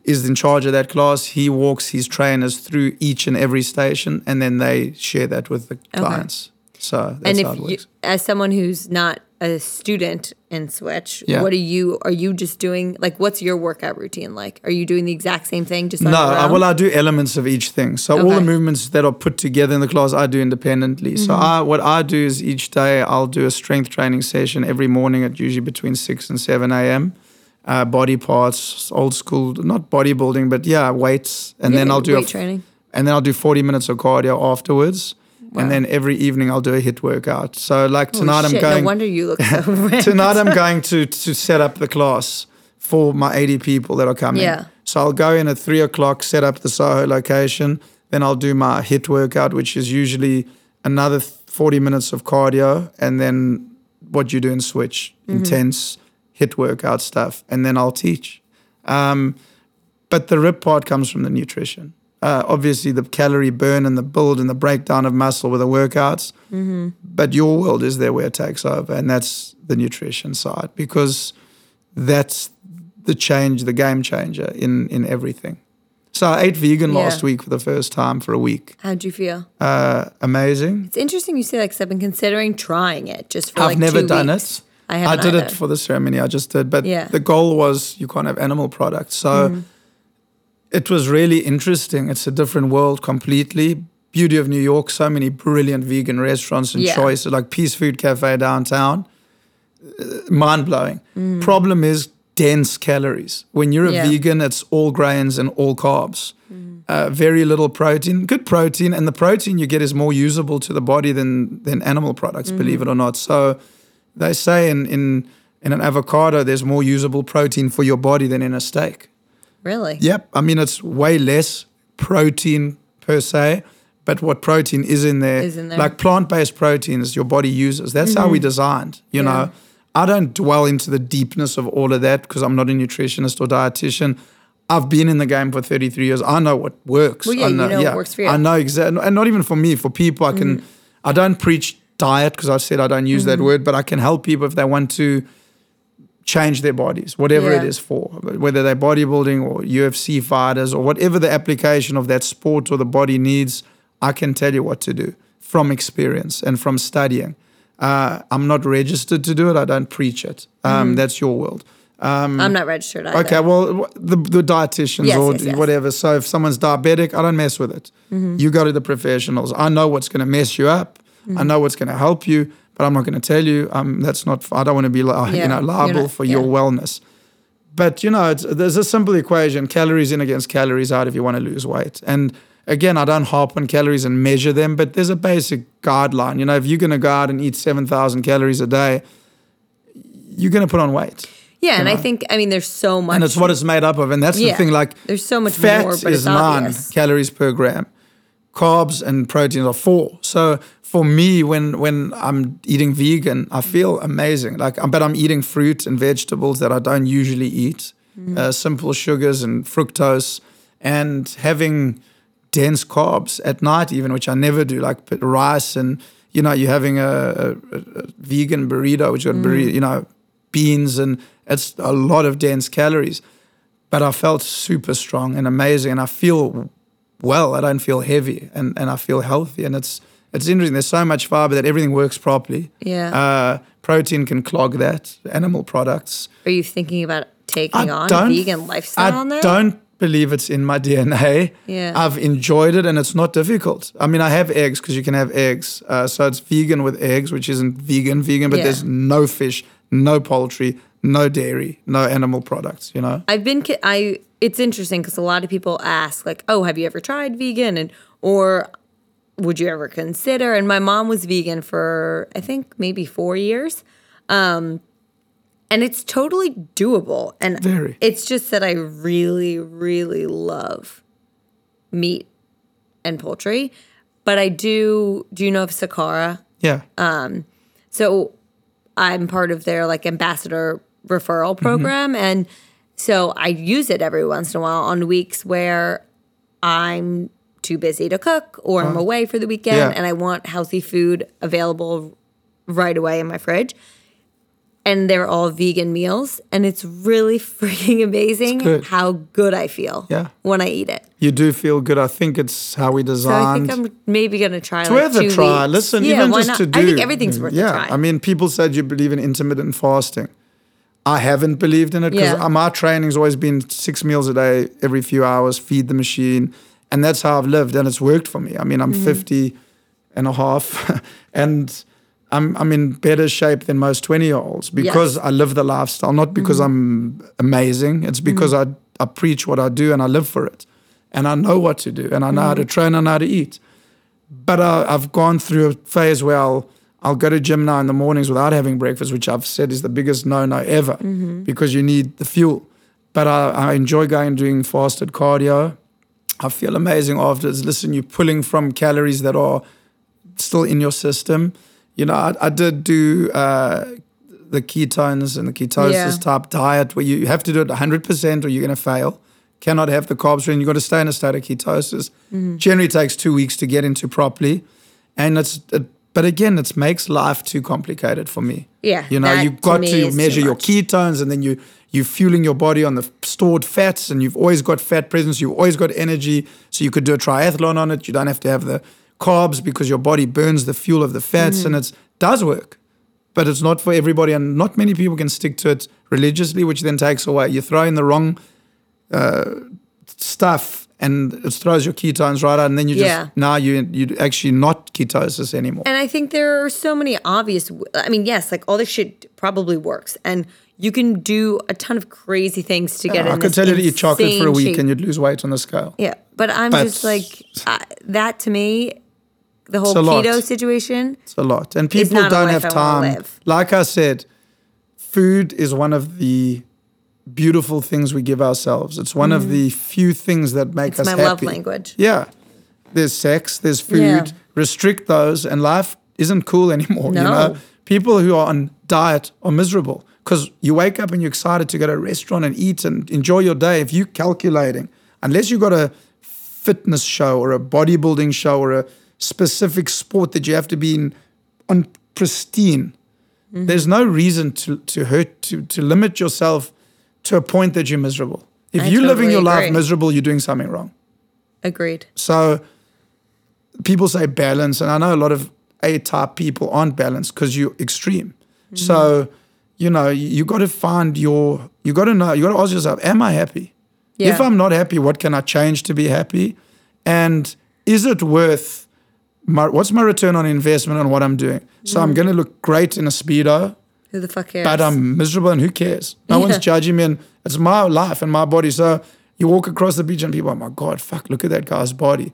is in charge of that class. He walks his trainers through each and every station, and then they share that with the clients. So that's and how if it you, as someone who's not a student in Switch, Yeah. what are you? Are you just doing like what's your workout routine like? Are you doing the exact same thing? Just No, I, well, I do elements of each thing. So all the movements that are put together in the class, I do independently. So Mm-hmm. I, what I do is each day I'll do a strength training session every morning at usually between six and seven a.m. Uh, body parts, old school, not bodybuilding, but yeah, weights, and Yeah, then I'll do weight training. and then I'll do forty minutes of cardio afterwards, and then every evening I'll do a HIIT workout. So like tonight I'm going. No wonder you look so. [laughs] Tonight I'm going to to set up the class for my 80 people that are coming. Yeah. So I'll go in at three o'clock, set up the Soho location. Then I'll do my HIIT workout, which is usually another 40 minutes of cardio, and then what you do in switch, Mm-hmm. intense HIIT workout stuff, and then I'll teach. Um, but the rip part comes from the nutrition. Uh, obviously, the calorie burn and the build and the breakdown of muscle with the workouts. Mm-hmm. But your world is there where it takes over, and that's the nutrition side because that's the change, the game changer in in everything. So I ate vegan Yeah. last week for the first time for a week. How'd you feel? Uh, amazing. It's interesting you say that because I've been considering trying it just for I've like never done weeks. it. I I did either. it for the ceremony. I just did, but Yeah. the goal was you can't have animal products. So Mm-hmm. it was really interesting. It's a different world completely. Beauty of New York, so many brilliant vegan restaurants and Yeah. choices like Peace Food Cafe downtown. Mind blowing. Mm. Problem is dense calories. When you're a Yeah. vegan, it's all grains and all carbs. Uh, very little protein, good protein, and the protein you get is more usable to the body than than animal products, believe it or not. So they say in in in an avocado there's more usable protein for your body than in a steak. Really? Yep, I mean it's way less protein per se, but what protein is in there, Is in there. Mm-hmm. like plant-based proteins, your body uses. That's how we designed. You Yeah. know, I don't dwell into the deepness of all of that because I'm not a nutritionist or dietitian. I've been in the game for 33 years. I know what works. Well, yeah, I you know what works for you. I know exactly, and not even for me. For people, I can. I don't preach diet because I said I don't use that word, but I can help people if they want to change their bodies, whatever it Yeah. is for, whether they're bodybuilding or UFC fighters or whatever the application of that sport or the body needs. I can tell you what to do from experience and from studying. Uh, I'm not registered to do it. I don't preach it. Um, That's your world. I'm not registered either. Okay, well, the, the dietitians Yes, or yes, yes. whatever. So if someone's diabetic, I don't mess with it. Mm-hmm. You go to the professionals. I know what's going to mess you up. Mm-hmm. I know what's going to help you, but I'm not going to tell you. Um, that's not. I don't want to be li- Yeah, you know liable not- for your wellness. But you know, it's, there's a simple equation: calories in against calories out if you want to lose weight. And again, I don't harp on calories and measure them, but there's a basic guideline. You know, if you're going to go out and eat seven thousand calories a day, you're going to put on weight. Yeah, and I think I mean there's so much. and it's what it's made up of. And that's Yeah. the thing. Like There's so much fat more, but is it's nine obvious. calories per gram. Carbs and proteins are four. So for me, when when I'm eating vegan, I feel amazing. Like, I but I'm eating fruit and vegetables that I don't usually eat. Mm-hmm. Uh, simple sugars and fructose, and having dense carbs at night, even which I never do, like put rice and you know you're having a, a, a vegan burrito, which got Mm. burrito, you know beans and it's a lot of dense calories. But I felt super strong and amazing, and I feel well. I don't feel heavy, and, and I feel healthy, and it's it's interesting. There's so much fiber that everything works properly. Yeah. Uh, protein can clog that. Animal products. Are you thinking about taking I on a vegan lifestyle I now? don't believe it's in my DNA. Yeah. I've enjoyed it and it's not difficult. I mean, I have eggs because you can have eggs. Uh, so it's vegan with eggs, which isn't vegan, vegan, but Yeah. there's no fish, no poultry, no dairy, no animal products, you know? I've been I it's interesting because a lot of people ask like, "Oh, have you ever tried vegan?" and or would you ever consider? And my mom was vegan for I think maybe 4 years. Um and it's totally doable and Very. it's just that I really really love meat and poultry. But I do do you know of Sakara? Yeah. Um, so I'm part of their like ambassador referral mm-hmm. program. And so I use it every once in a while on weeks where I'm too busy to cook or I'm uh-huh. away for the weekend Yeah. and I want healthy food available right away in my fridge. and they're all vegan meals, and it's really [laughs] freaking amazing good. how good I feel Yeah. when I eat it. You do feel good. I think it's how we So I think I'm maybe gonna try. it's like worth a try. weeks. Listen, yeah, even just not? to do. I think everything's worth yeah, a try. I mean, people said you believe in intermittent fasting. I haven't believed in it because Yeah. my training's always been six meals a day, every few hours, feed the machine. And that's how I've lived. And it's worked for me. I mean, I'm Mm-hmm. 50 and a half [laughs] and I'm, I'm in better shape than most 20 year olds because Yes. I live the lifestyle, not because I'm amazing. It's because I, I preach what I do and I live for it. And I know what to do and I know how to train, I know how to eat but uh, I've gone through a phase where I'll I'll go to gym now in the mornings without having breakfast, which I've said is the biggest no no ever because you need the fuel. But I, I enjoy going and doing fasted cardio. I feel amazing afterwards. Listen, you're pulling from calories that are still in your system. You know, I, I did do uh, the ketones and the ketosis Yeah. type diet where you have to do it 100% or you're going to fail. Cannot have the carbs in. You've got to stay in a state of ketosis. Generally takes two weeks to get into properly. And it's, it, but again, it makes life too complicated for me. Yeah, You know, you've to got me to measure your ketones and then you, you're fueling your body on the stored fats and you've always got fat presence. You've always got energy. So you could do a triathlon on it. You don't have to have the carbs because your body burns the fuel of the fats and it does work but it's not for everybody, and not many people can stick to it religiously, which then takes away. You throw in the wrong uh, stuff, and it throws your ketones right out, and then you just Yeah. now you you actually not ketosis anymore. And I think there are so many obvious. I mean, yes, like all this shit probably works, and you can do a ton of crazy things to get in. I could tell you to eat chocolate for a week, shape. and you'd lose weight on the scale. yeah, but I'm But- just like uh, that to me. The whole a lot. keto situation. It's a lot, and people don't have time. Like I said, food is one of the beautiful things we give ourselves. It's one of the few things that make Mm. It's us my happy. love language. Yeah. There's sex, there's food. Yeah. Restrict those, and life isn't cool [laughs] anymore. You No. know, people who are on diet are miserable because you wake up and you're excited to go to a restaurant and eat and enjoy your day. If you're calculating, unless you've got a fitness show or a bodybuilding show or a specific sport that you have to be in on pristine, Mm-hmm. there's no reason to to hurt to to limit yourself to a point that you're miserable. If I you're living totally your life miserable, you're doing something wrong. Agreed. So people say balance, and I know a lot of A type people aren't balanced because you're extreme. Mm-hmm. So, you know, you, you got to find your, you got to know, you got to ask yourself, am I happy? Yeah. If I'm not happy, what can I change to be happy? And is it worth my, what's my return on investment on what I'm doing? So Mm. I'm going to look great in a Speedo, Who the fuck cares? but I'm miserable and who cares? No one's judging me and it's my life and my body. So you walk across the beach and people are, like, my God, fuck, look at that guy's body.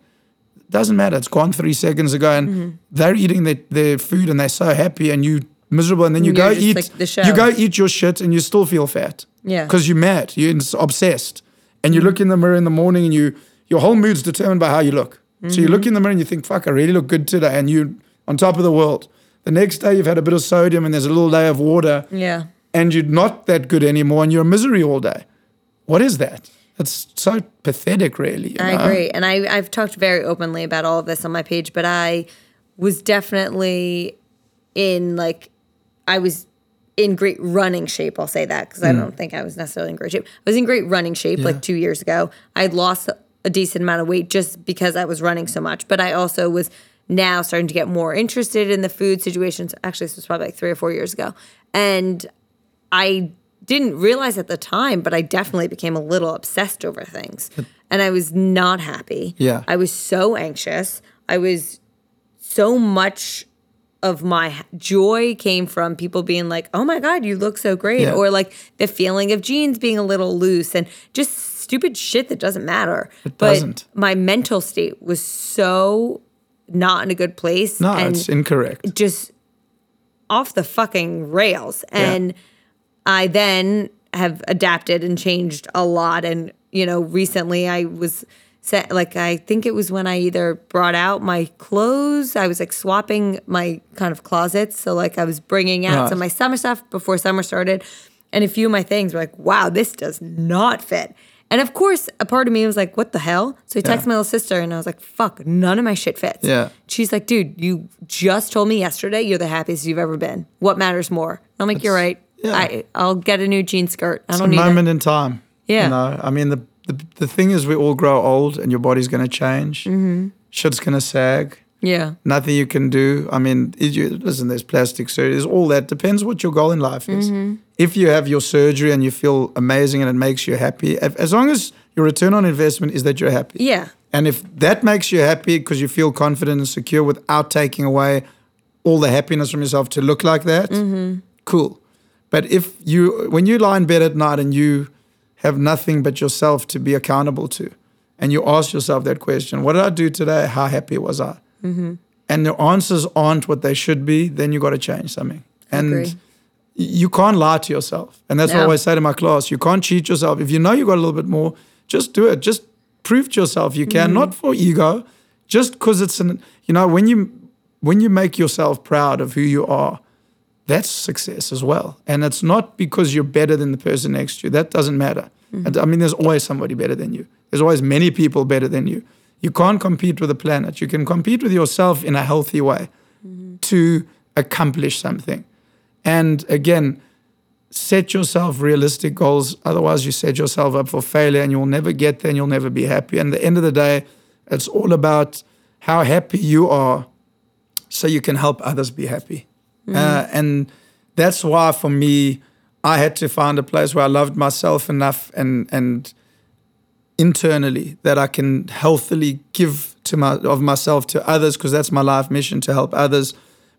Doesn't matter. It's gone three seconds ago and Mm-hmm. they're eating their, their food and they're so happy and you miserable and then you You're go eat like you go eat your shit and you still feel fat. Yeah. Because you're mad. You're obsessed. And you look in the mirror in the morning and you your whole mood's determined by how you look. So Mm-hmm. you look in the mirror and you think, fuck, I really look good today and you're on top of the world. The next day you've had a bit of sodium and there's a little layer of water yeah. and you're not that good anymore and you're in misery all day. What is that? It's so pathetic, really. you I know? agree. And I, I've talked very openly about all of this on my page, but I was definitely in like, I was in great running shape. I'll say that because I hmm. don't think I was necessarily in great shape. I was in great running shape Yeah. like two years ago. I had lost a decent amount of weight just because I was running so much, but I also was now starting to get more interested in the food situations. Actually, this was probably like three or four years ago. And I didn't realize at the time, but I definitely became a little obsessed over things. And I was not happy. Yeah. I was so anxious. I was so much of my joy came from people being like, "Oh my god, you look so great," Yeah. or like the feeling of jeans being a little loose and just stupid shit that doesn't matter. It but doesn't. my mental state was so not in a good place. No, it's incorrect. just off the fucking rails. And I then have adapted and changed a lot. And, you know, recently I was set, like, I think it was when I either brought out my clothes, I was like swapping my kind of closets. So, like, I was bringing out some of my summer stuff before summer started. And a few of my things were like, wow, this does not fit. And of course, a part of me was like, what the hell? So I texted my little sister and I was like, fuck, none of my shit fits. Yeah. She's like, dude, you just told me yesterday you're the happiest you've ever been. What matters more? I'm like, you're right. Yeah. I, I'll get a new jean skirt. I it's a don't need moment it. in time. Yeah. You know, I mean, the, the, the thing is, we all grow old and your body's going to change. Mm-hmm. Shit's going to sag. Yeah. Nothing you can do. I mean, you, listen, there's plastic surgery, there's all that. Depends what your goal in life is. Mm-hmm. If you have your surgery and you feel amazing and it makes you happy, as long as your return on investment is that you're happy. Yeah. And if that makes you happy because you feel confident and secure without taking away all the happiness from yourself to look like that, cool. But if you, when you lie in bed at night and you have nothing but yourself to be accountable to, and you ask yourself that question, what did I do today? How happy was I? Mm-hmm. And the answers aren't what they should be, then you got to change something. And Agree. you can't lie to yourself. And that's what I always say to my class. You can't cheat yourself. If you know you got a little bit more, just do it. Just prove to yourself you can, mm-hmm. not for ego, just because it's an you know, when you when you make yourself proud of who you are, that's success as well. And it's not because you're better than the person next to you. That doesn't matter. Mm-hmm. And, I mean, there's always somebody better than you. There's always many people better than you. You can't compete with the planet. You can compete with yourself in a healthy way to accomplish something. And again, set yourself realistic goals. Otherwise, you set yourself up for failure and you'll never get there and you'll never be happy. And at the end of the day, it's all about how happy you are so you can help others be happy. Uh, and that's why, for me, I had to find a place where I loved myself enough and, and internally that I can healthily give to my of myself to others because that's my life mission to help others,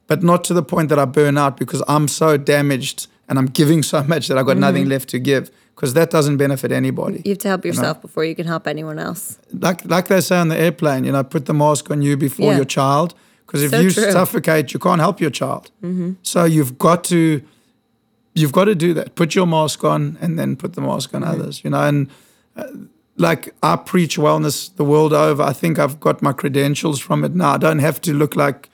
but not to the point that I burn out because I'm so damaged and I'm giving so [laughs] much that I've got nothing mm-hmm. left to give because that doesn't benefit anybody. You have to help know? yourself before you can help anyone else. Like like they say on the airplane, you know, put the mask on you before Yeah. your child because if So you true. suffocate, you can't help your child. Mm-hmm. So you've got to you've got to do that. Put your mask on and then put the mask on mm-hmm. others, you know. And uh, like I preach wellness the world over. I think I've got my credentials from it now. I don't have to look like,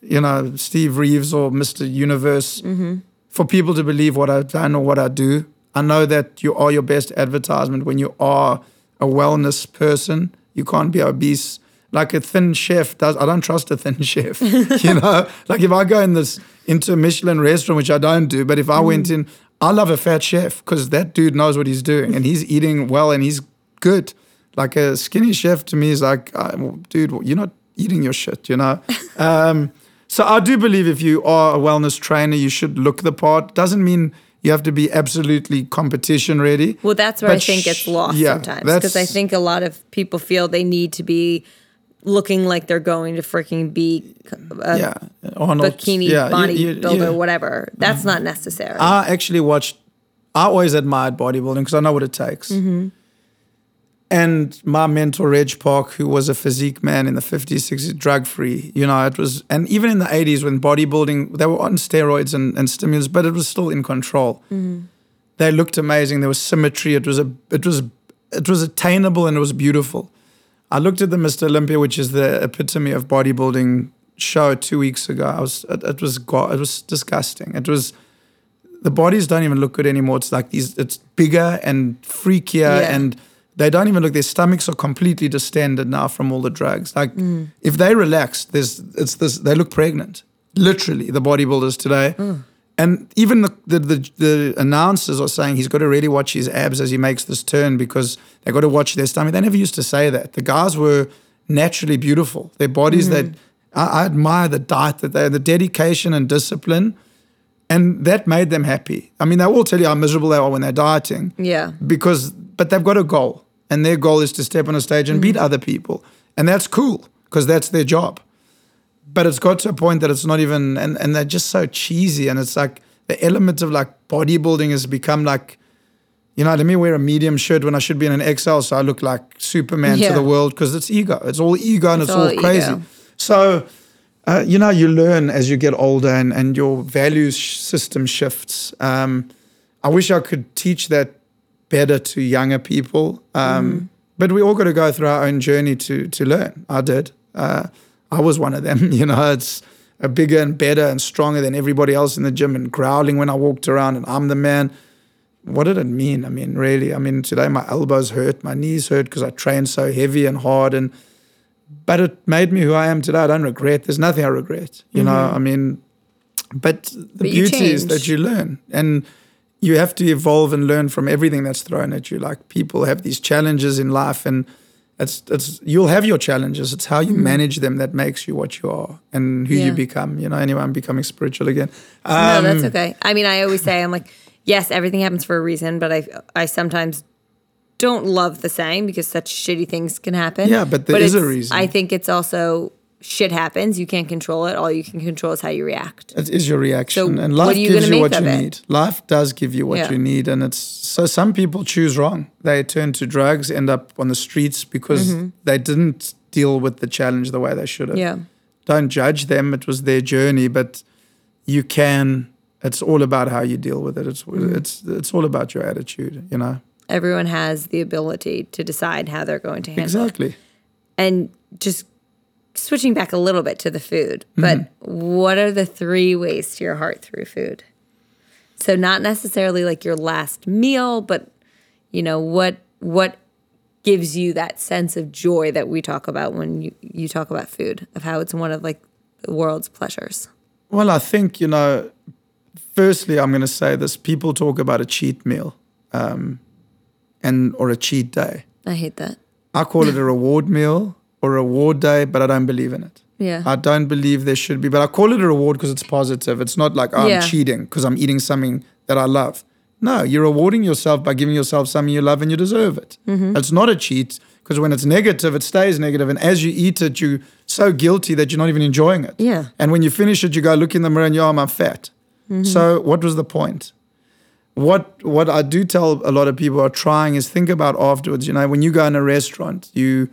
you know, Steve Reeves or Mr. Universe mm-hmm. for people to believe what I've done or what I do. I know that you are your best advertisement when you are a wellness person. You can't be obese. Like a thin chef does. I don't trust a thin [laughs] chef. [laughs] you know, like if I go in this into a Michelin restaurant, which I don't do, but if I went mm. in, I love a fat chef because that dude knows what he's doing and he's eating well and he's good. Like a skinny chef to me is like, uh, dude, you're not eating your shit, you know. [laughs] um, so I do believe if you are a wellness trainer, you should look the part. Doesn't mean you have to be absolutely competition ready. Well, that's where I think sh- it's lost yeah, sometimes because I think a lot of people feel they need to be looking like they're going to freaking be a yeah, Arnold, bikini yeah, bodybuilder, yeah. whatever. That's not necessary. I actually watched. I always admired bodybuilding because I know what it takes. Mm-hmm. And my mentor, Reg Park, who was a physique man in the 50s, 60s, drug free, you know, it was, and even in the 80s when bodybuilding, they were on steroids and, and stimulants, but it was still in control. Mm-hmm. They looked amazing. There was symmetry. It was a, it was, it was attainable and it was beautiful. I looked at the Mr. Olympia, which is the epitome of bodybuilding show two weeks ago. I was, it, it was, go- it was disgusting. It was, the bodies don't even look good anymore. It's like these, it's bigger and freakier, Yeah. and they don't even look. Their stomachs are completely distended now from all the drugs. Like Mm. if they relax, there's it's this. They look pregnant, literally. The bodybuilders today, Mm. and even the, the the the announcers are saying he's got to really watch his abs as he makes this turn because they got to watch their stomach. They never used to say that. The guys were naturally beautiful. Their bodies that I, I admire the diet that they the dedication and discipline and that made them happy. I mean, they will tell you how miserable they are when they're dieting. Yeah. Because, but they've got a goal, and their goal is to step on a stage and beat other people, and that's cool because that's their job. But it's got to a point that it's not even, and and they're just so cheesy, and it's like the element of like bodybuilding has become like. You know, let me wear a medium shirt when I should be in an XL, so I look like Superman Yeah. to the world because it's ego. It's all ego and it's, It's all, all crazy. ego. So, uh, you know, you learn as you get older and, and your values system shifts. Um, I wish I could teach that better to younger people. Um, But we all got to go through our own journey to to learn. I did. Uh, I was one of them. [laughs] You know, it's a bigger and better and stronger than everybody else in the gym and growling when I walked around and I'm the man. What did it mean? I mean, really, I mean, today my elbows hurt, my knees hurt because I trained so heavy and hard and but it made me who I am today. I don't regret. There's nothing I regret. You know, I mean, But the But beauty is that you learn and you have to evolve and learn from everything that's thrown at you. Like people have these challenges in life and it's it's you'll have your challenges. It's how you manage them that makes you what you are and who. Yeah. you become. You know, anyway, I'm becoming spiritual again. no, Um, that's okay. I mean, I always say I'm like, yes, everything happens for a reason, but I I sometimes don't love the saying because such shitty things can happen. Yeah, but there is a reason. I think it's also shit happens. You can't control it. All you can control is how you react. It is your reaction, So and life you gives you what you it? need. Life does give you what Yeah. you need, and it's so. Some people choose wrong. They turn to drugs, end up on the streets because they didn't deal with the challenge the way they should have. Yeah. Don't judge them. It was their journey, but you can. It's all about how you deal with it. It's Mm-hmm. it's it's all about your attitude. You know Everyone has the ability to decide how they're going to handle it. exactly. And just switching back a little bit to the food, but Mm-hmm. what are the three ways to your heart through food? So not necessarily like your last meal, but you know what what gives you that sense of joy that we talk about when you, you talk about food, of how it's one of like the world's pleasures. Well, I think you know. Firstly, I'm going to say this: people talk about a cheat meal, um, and or a cheat day. I hate that. I call it a [laughs] reward meal or reward day, but I don't believe in it. Yeah. I don't believe there should be, but I call it a reward because it's positive. It's not like oh, Yeah. I'm cheating because I'm eating something that I love. No, you're rewarding yourself by giving yourself something you love and you deserve it. Mm-hmm. It's not a cheat because when it's negative, it stays negative, and as you eat it, you're so guilty that you're not even enjoying it. Yeah. And when you finish it, you go look in the mirror and you're, oh, I'm fat. Mm-hmm. So what was the point? What what I do tell a lot of people are trying is think about afterwards. You know, when you go in a restaurant, you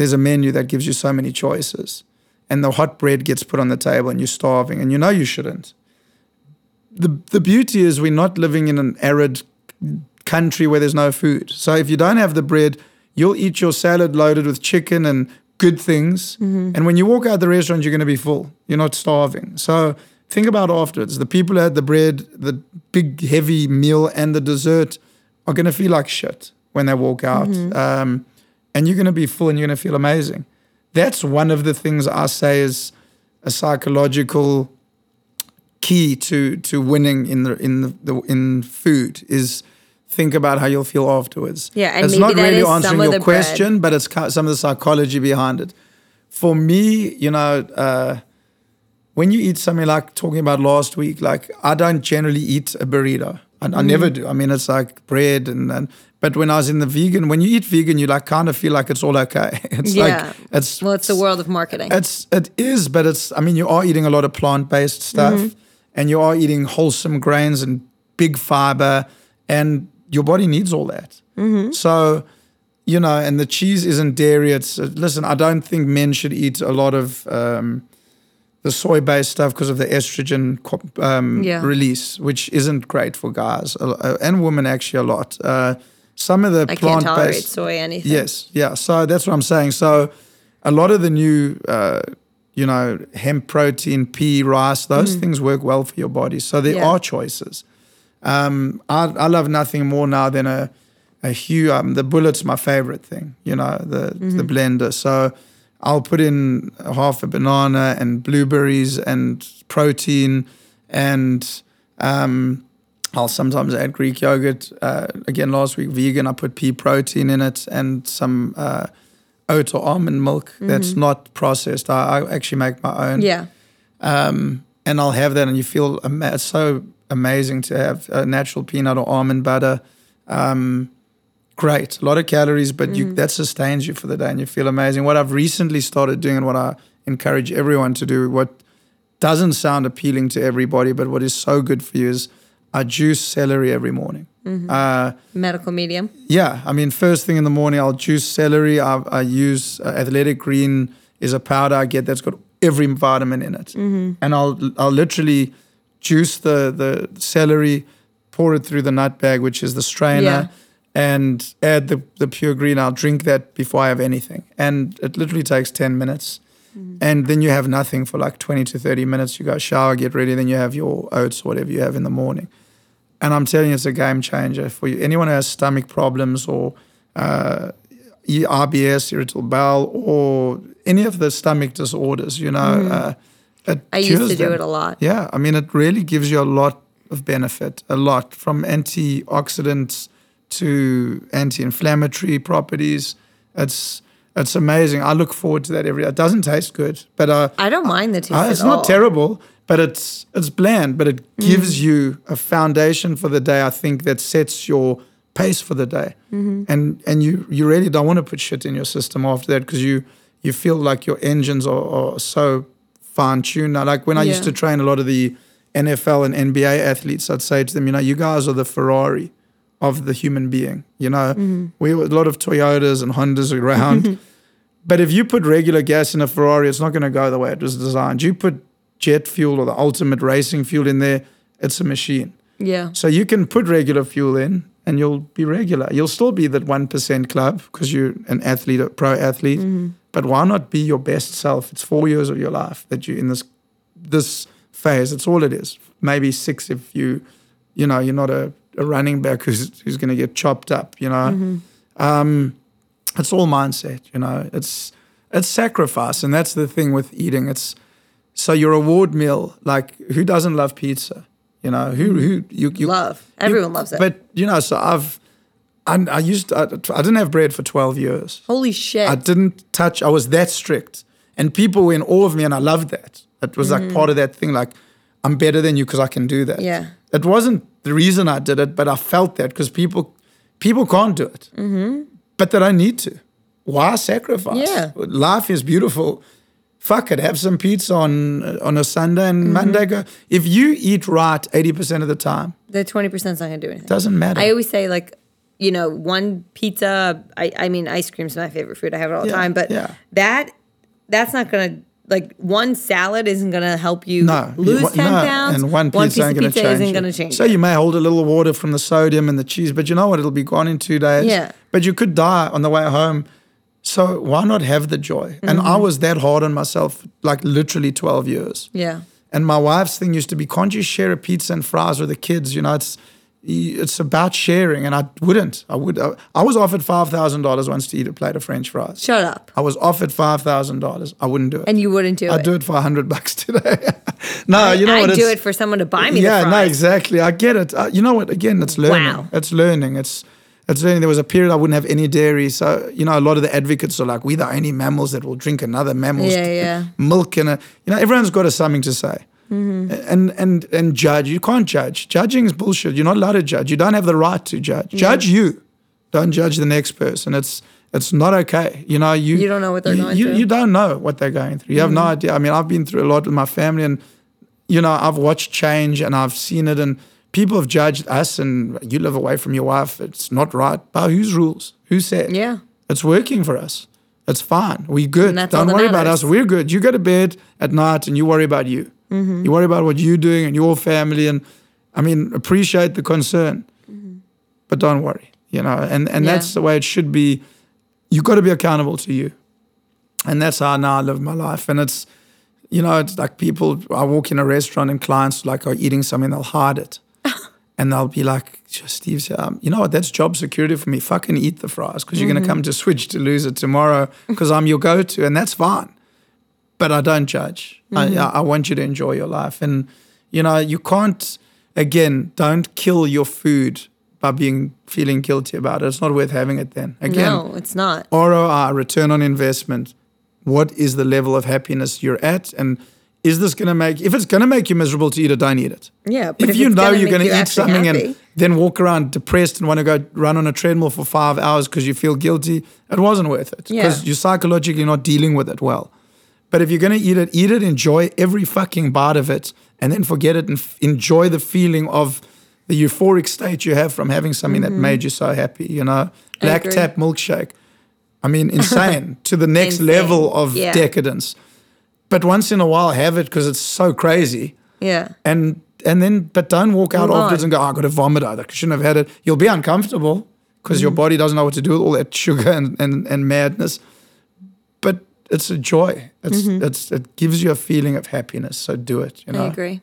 there's a menu that gives you so many choices, and the hot bread gets put on the table, and you're starving, and you know you shouldn't. The the beauty is we're not living in an arid country where there's no food. So if you don't have the bread, you'll eat your salad loaded with chicken and good things. And when you walk out the restaurant, you're going to be full. You're not starving. So think about afterwards. The people who had the bread, the big heavy meal, and the dessert are going to feel like shit when they walk out. Um, and you're going to be full and you're going to feel amazing. That's one of the things I say is a psychological key to to winning in the in the, the in food is think about how you'll feel afterwards. Yeah, and it's maybe not that really answering your the bread. question, but it's some of the psychology behind it. For me, you know, uh, when you eat something like talking about last week, like I don't generally eat a burrito. I, I never Mm. do. I mean, it's like bread and, and but when I was in the vegan, when you eat vegan, you like kind of feel like it's all okay. [laughs] It's Yeah. like it's Well, it's the world of marketing. it's it is, but it's. I mean, you are eating a lot of plant based stuff, Mm-hmm. and you are eating wholesome grains and big fiber, and your body needs all that. Mm-hmm. So, you know, and the cheese isn't dairy. It's uh, listen. I don't think men should eat a lot of um, the soy based stuff because of the estrogen um, Yeah. release, which isn't great for guys uh, and women actually a lot. Uh, some of the I can't plant tolerate based soy anything. Yes, yeah. So that's what I'm saying. So a lot of the new, uh, you know, hemp protein, pea, rice, those things work well for your body. So there Mm. Yeah. are choices. Um, I, I love nothing more now than a, a hue. Um, the bullet's my favorite thing, you know, the, Mm-hmm. the blender. So I'll put in half a banana and blueberries and protein and um, I'll sometimes add Greek yogurt. Uh, again, last week vegan, I put pea protein in it and some uh, oat or almond milk that's not processed. I, I actually make my own. Mm-hmm. Yeah. Um, and I'll have that, and you feel ama- it's so amazing to have a natural peanut or almond butter. Um, great, a lot of calories, but you, that sustains you for the day, and you feel amazing. What I've recently started doing, and what I encourage everyone to do, what doesn't sound appealing to everybody, but what is so good for you is I juice celery every morning. Uh, Medical medium. yeah, I mean, first thing in the morning, I'll juice celery. I, I use uh, Athletic Green is a powder I get that's got every vitamin in it, and I'll I'll literally juice the the celery, pour it through the nut bag, which is the strainer, Yeah. and add the the pure green. I'll drink that before I have anything, and it literally takes ten minutes. And then you have nothing for like 20 to 30 minutes. You go shower, get ready, then you have your oats, or whatever you have in the morning. And I'm telling you, it's a game changer for you. Anyone who has stomach problems or uh, IBS, irritable bowel, or any of the stomach disorders, you know, uh, it I used to do it a lot. Yeah, I mean, it really gives you a lot of benefit, a lot from antioxidants to anti-inflammatory properties. It's it's amazing. I look forward to that every day. It doesn't taste good, but uh, I don't mind the taste. uh, it's not all. terrible, but it's it's bland, but it Mm. gives you a foundation for the day. I think that sets your pace for the day, Mm-hmm. and and you you really don't want to put shit in your system after that because you you feel like your engines are, are so fine tuned. Like when I used to train a lot of the NFL and NBA athletes, I'd say to them, you know, you guys are the Ferrari of the human being. You know, Mm-hmm. we a lot of Toyotas and Hondas around. [laughs] But if you put regular gas in a Ferrari, it's not going to go the way it was designed. You put jet fuel or the ultimate racing fuel in there, it's a machine. Yeah. So you can put regular fuel in and you'll be regular. You'll still be that 1% club because you're an athlete, a pro athlete. But why not be your best self? It's four years of your life that you're in this this phase. It's all it is. Maybe six if you, you know, you're not a, a running back who's, who's going to get chopped up, you know. Um, it's all mindset, you know. It's it's sacrifice, and that's the thing with eating. It's so your reward meal. Like who doesn't love pizza? You know who who you, you Love. Everyone loves it. But you know, so I've I, I used I, I didn't have bread for twelve years. Holy shit. I didn't touch. I was that strict, and people were in awe of me, and I loved that. It was like part of that thing. Like I'm better than you because I can do that. Mm-hmm. Yeah. It wasn't the reason I did it, but I felt that because people people can't do it, mm-hmm. but they don't need to. Why sacrifice? Yeah. life is beautiful. Fuck it, have some pizza on on a Sunday and Mm-hmm. Monday go. If you eat right eighty percent of the time, the 20% is not going to do anything. doesn't matter. I always say, like, you know, one pizza, I, I mean, ice cream's my favorite food. I have it all the Yeah, time. But yeah. that, that's not going to, like, one salad isn't going to help you No, lose wa- 10 no, pounds. and one one pizza piece ain't of going to pizza change. isn't it. going to change. So you may hold a little water from the sodium and the cheese, but you know what? It'll be gone in two days. Yeah. But you could die on the way home. So why not have the joy? And I Mm-hmm. was that hard on myself, like literally twelve years. yeah. And my wife's thing used to be, can't you share a pizza and fries with the kids? You know, it's it's about sharing, and I wouldn't. I would. I, I was offered five thousand dollars once to eat a plate of French fries. Shut up. I was offered five thousand dollars. I wouldn't do it. And you wouldn't do it. I'd do it for a hundred bucks today. [laughs] no, you know what? I'd do it for someone to buy me yeah, no, exactly. I get it. Uh, you know what? Again, it's learning. Wow. It's learning. It's it's. There was a period I wouldn't have any dairy, so you know, a lot of the advocates are like, "We're the only mammals that will drink another mammal's Yeah, yeah. milk." And a, you know, everyone's got a, something to say. Mm-hmm. And and and judge. You can't judge. Judging is bullshit. You're not allowed to judge. You don't have the right to judge. Judge you. Don't judge the next person. It's it's not okay. You know, you You don't know what they're you, going you, through. You don't know what they're going through. You have no idea. I mean, I've been through a lot with my family, and you know, I've watched change and I've seen it, and people have judged us. And you live away from your wife. It's not right. But whose rules? Who said? Yeah. It's working for us. It's fine. We good. And that's all Don't worry about us. We're good. You go to bed at night and you worry about you. Mm-hmm. You worry about what you're doing and your family. And I mean, appreciate the concern, but don't worry. You know, and and Mm-hmm. Yeah. that's the way it should be. You've got to be accountable to you, and that's how now I live my life. And it's, you know, it's like people. I walk in a restaurant and clients like are eating something, they'll hide it. And they'll be like, Steve, um, you know what? That's job security for me. Fucking eat the fries because you're going to come to Switch to lose it tomorrow [laughs] because I'm your go to. And that's fine. But I don't judge. I, I I want you to enjoy your life. And, you know, you can't, again, don't kill your food by being feeling guilty about it. It's not worth having it then. Again, no, it's not. ROI, return on investment. What is the level of happiness you're at? And is this going to make, if it's going to make you miserable to eat it, don't eat it Yeah. But if, you know gonna you're going to you eat something happy, and then walk around depressed and want to go run on a treadmill for five hours because you feel guilty, it wasn't worth it because Yeah. you're psychologically not dealing with it well. But if you're going to eat it, eat it, enjoy every fucking bite of it, and then forget it and f- enjoy the feeling of the euphoric state you have from having something that made you so happy. You know, Mm-hmm. Black tap milkshake. I mean, insane [laughs] to the next Insane. level of Yeah. decadence. But once in a while, have it because it's so crazy yeah. and and then but don't walk out Move afterwards on. and go, oh, I got to vomit. either. I shouldn't have had it. You'll be uncomfortable because Mm-hmm. your body doesn't know what to do with all that sugar and, and, and madness. But it's a joy. It's it's it gives you a feeling of happiness. So do it. You know, Mm-hmm. I agree.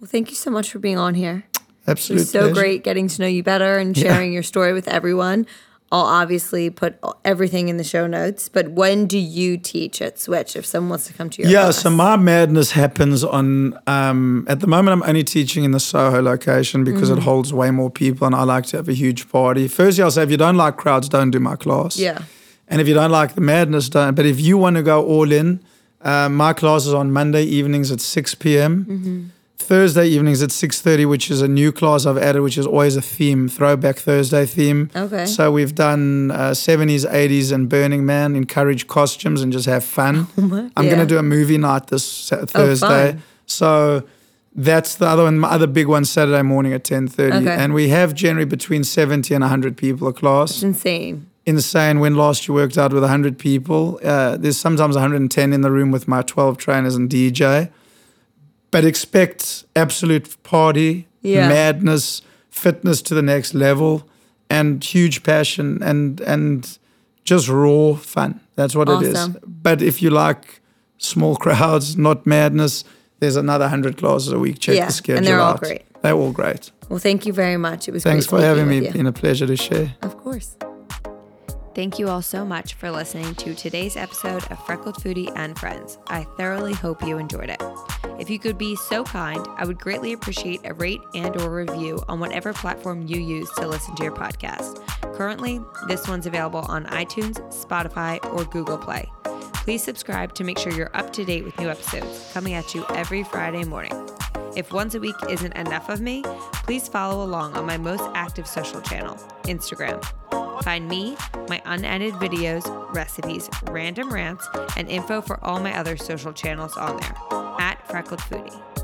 Well, thank you so much for being on here. It absolute was so pleasure. great getting to know you better and sharing your story with everyone. I'll obviously put everything in the show notes. But when do you teach at Switch if someone wants to come to your Yeah, class? so my madness happens on. Um, at the moment, I'm only teaching in the Soho location because Mm-hmm. it holds way more people, and I like to have a huge party. Firstly, I'll say if you don't like crowds, don't do my class. Yeah. And if you don't like the madness, don't. But if you want to go all in, uh, my class is on Monday evenings at 6 p.m. Mm-hmm. Thursday evenings at 6.30, which is a new class I've added, which is always a theme, Throwback Thursday theme. Okay. So we've done uh, 70s, 80s, and Burning Man, encourage costumes and just have fun. [laughs] I'm Oh Yeah. going to do a movie night this Sa- Thursday. fun. so that's the other one. My other big one, Saturday morning at 10.30. Okay. And we have generally between 70 and 100 people a class It's insane. insane when last year worked out with 100 people. Uh, there's sometimes 110 in the room with my 12 trainers and DJ. But expect absolute party, Yeah. madness, fitness to the next level, and huge passion and and just raw fun. That's what it is. But if you like small crowds, not madness, there's another 100 classes a week. Check Yeah, the schedule and they're all out. great. They're all great. Well, thank you very much. It was Thanks great for having me. Been a pleasure to share. Of course. Thank you all so much for listening to today's episode of Freckled Foodie and Friends. I thoroughly hope you enjoyed it. If you could be so kind, I would greatly appreciate a rate and or review on whatever platform you use to listen to your podcast. Currently, this one's available on iTunes, Spotify, or Google Play. Please subscribe to make sure you're up to date with new episodes coming at you every Friday morning. If once a week isn't enough of me, please follow along on my most active social channel, Instagram. Find me, my unedited videos, recipes, random rants, and info for all my other social channels on there at Freckled Foodie.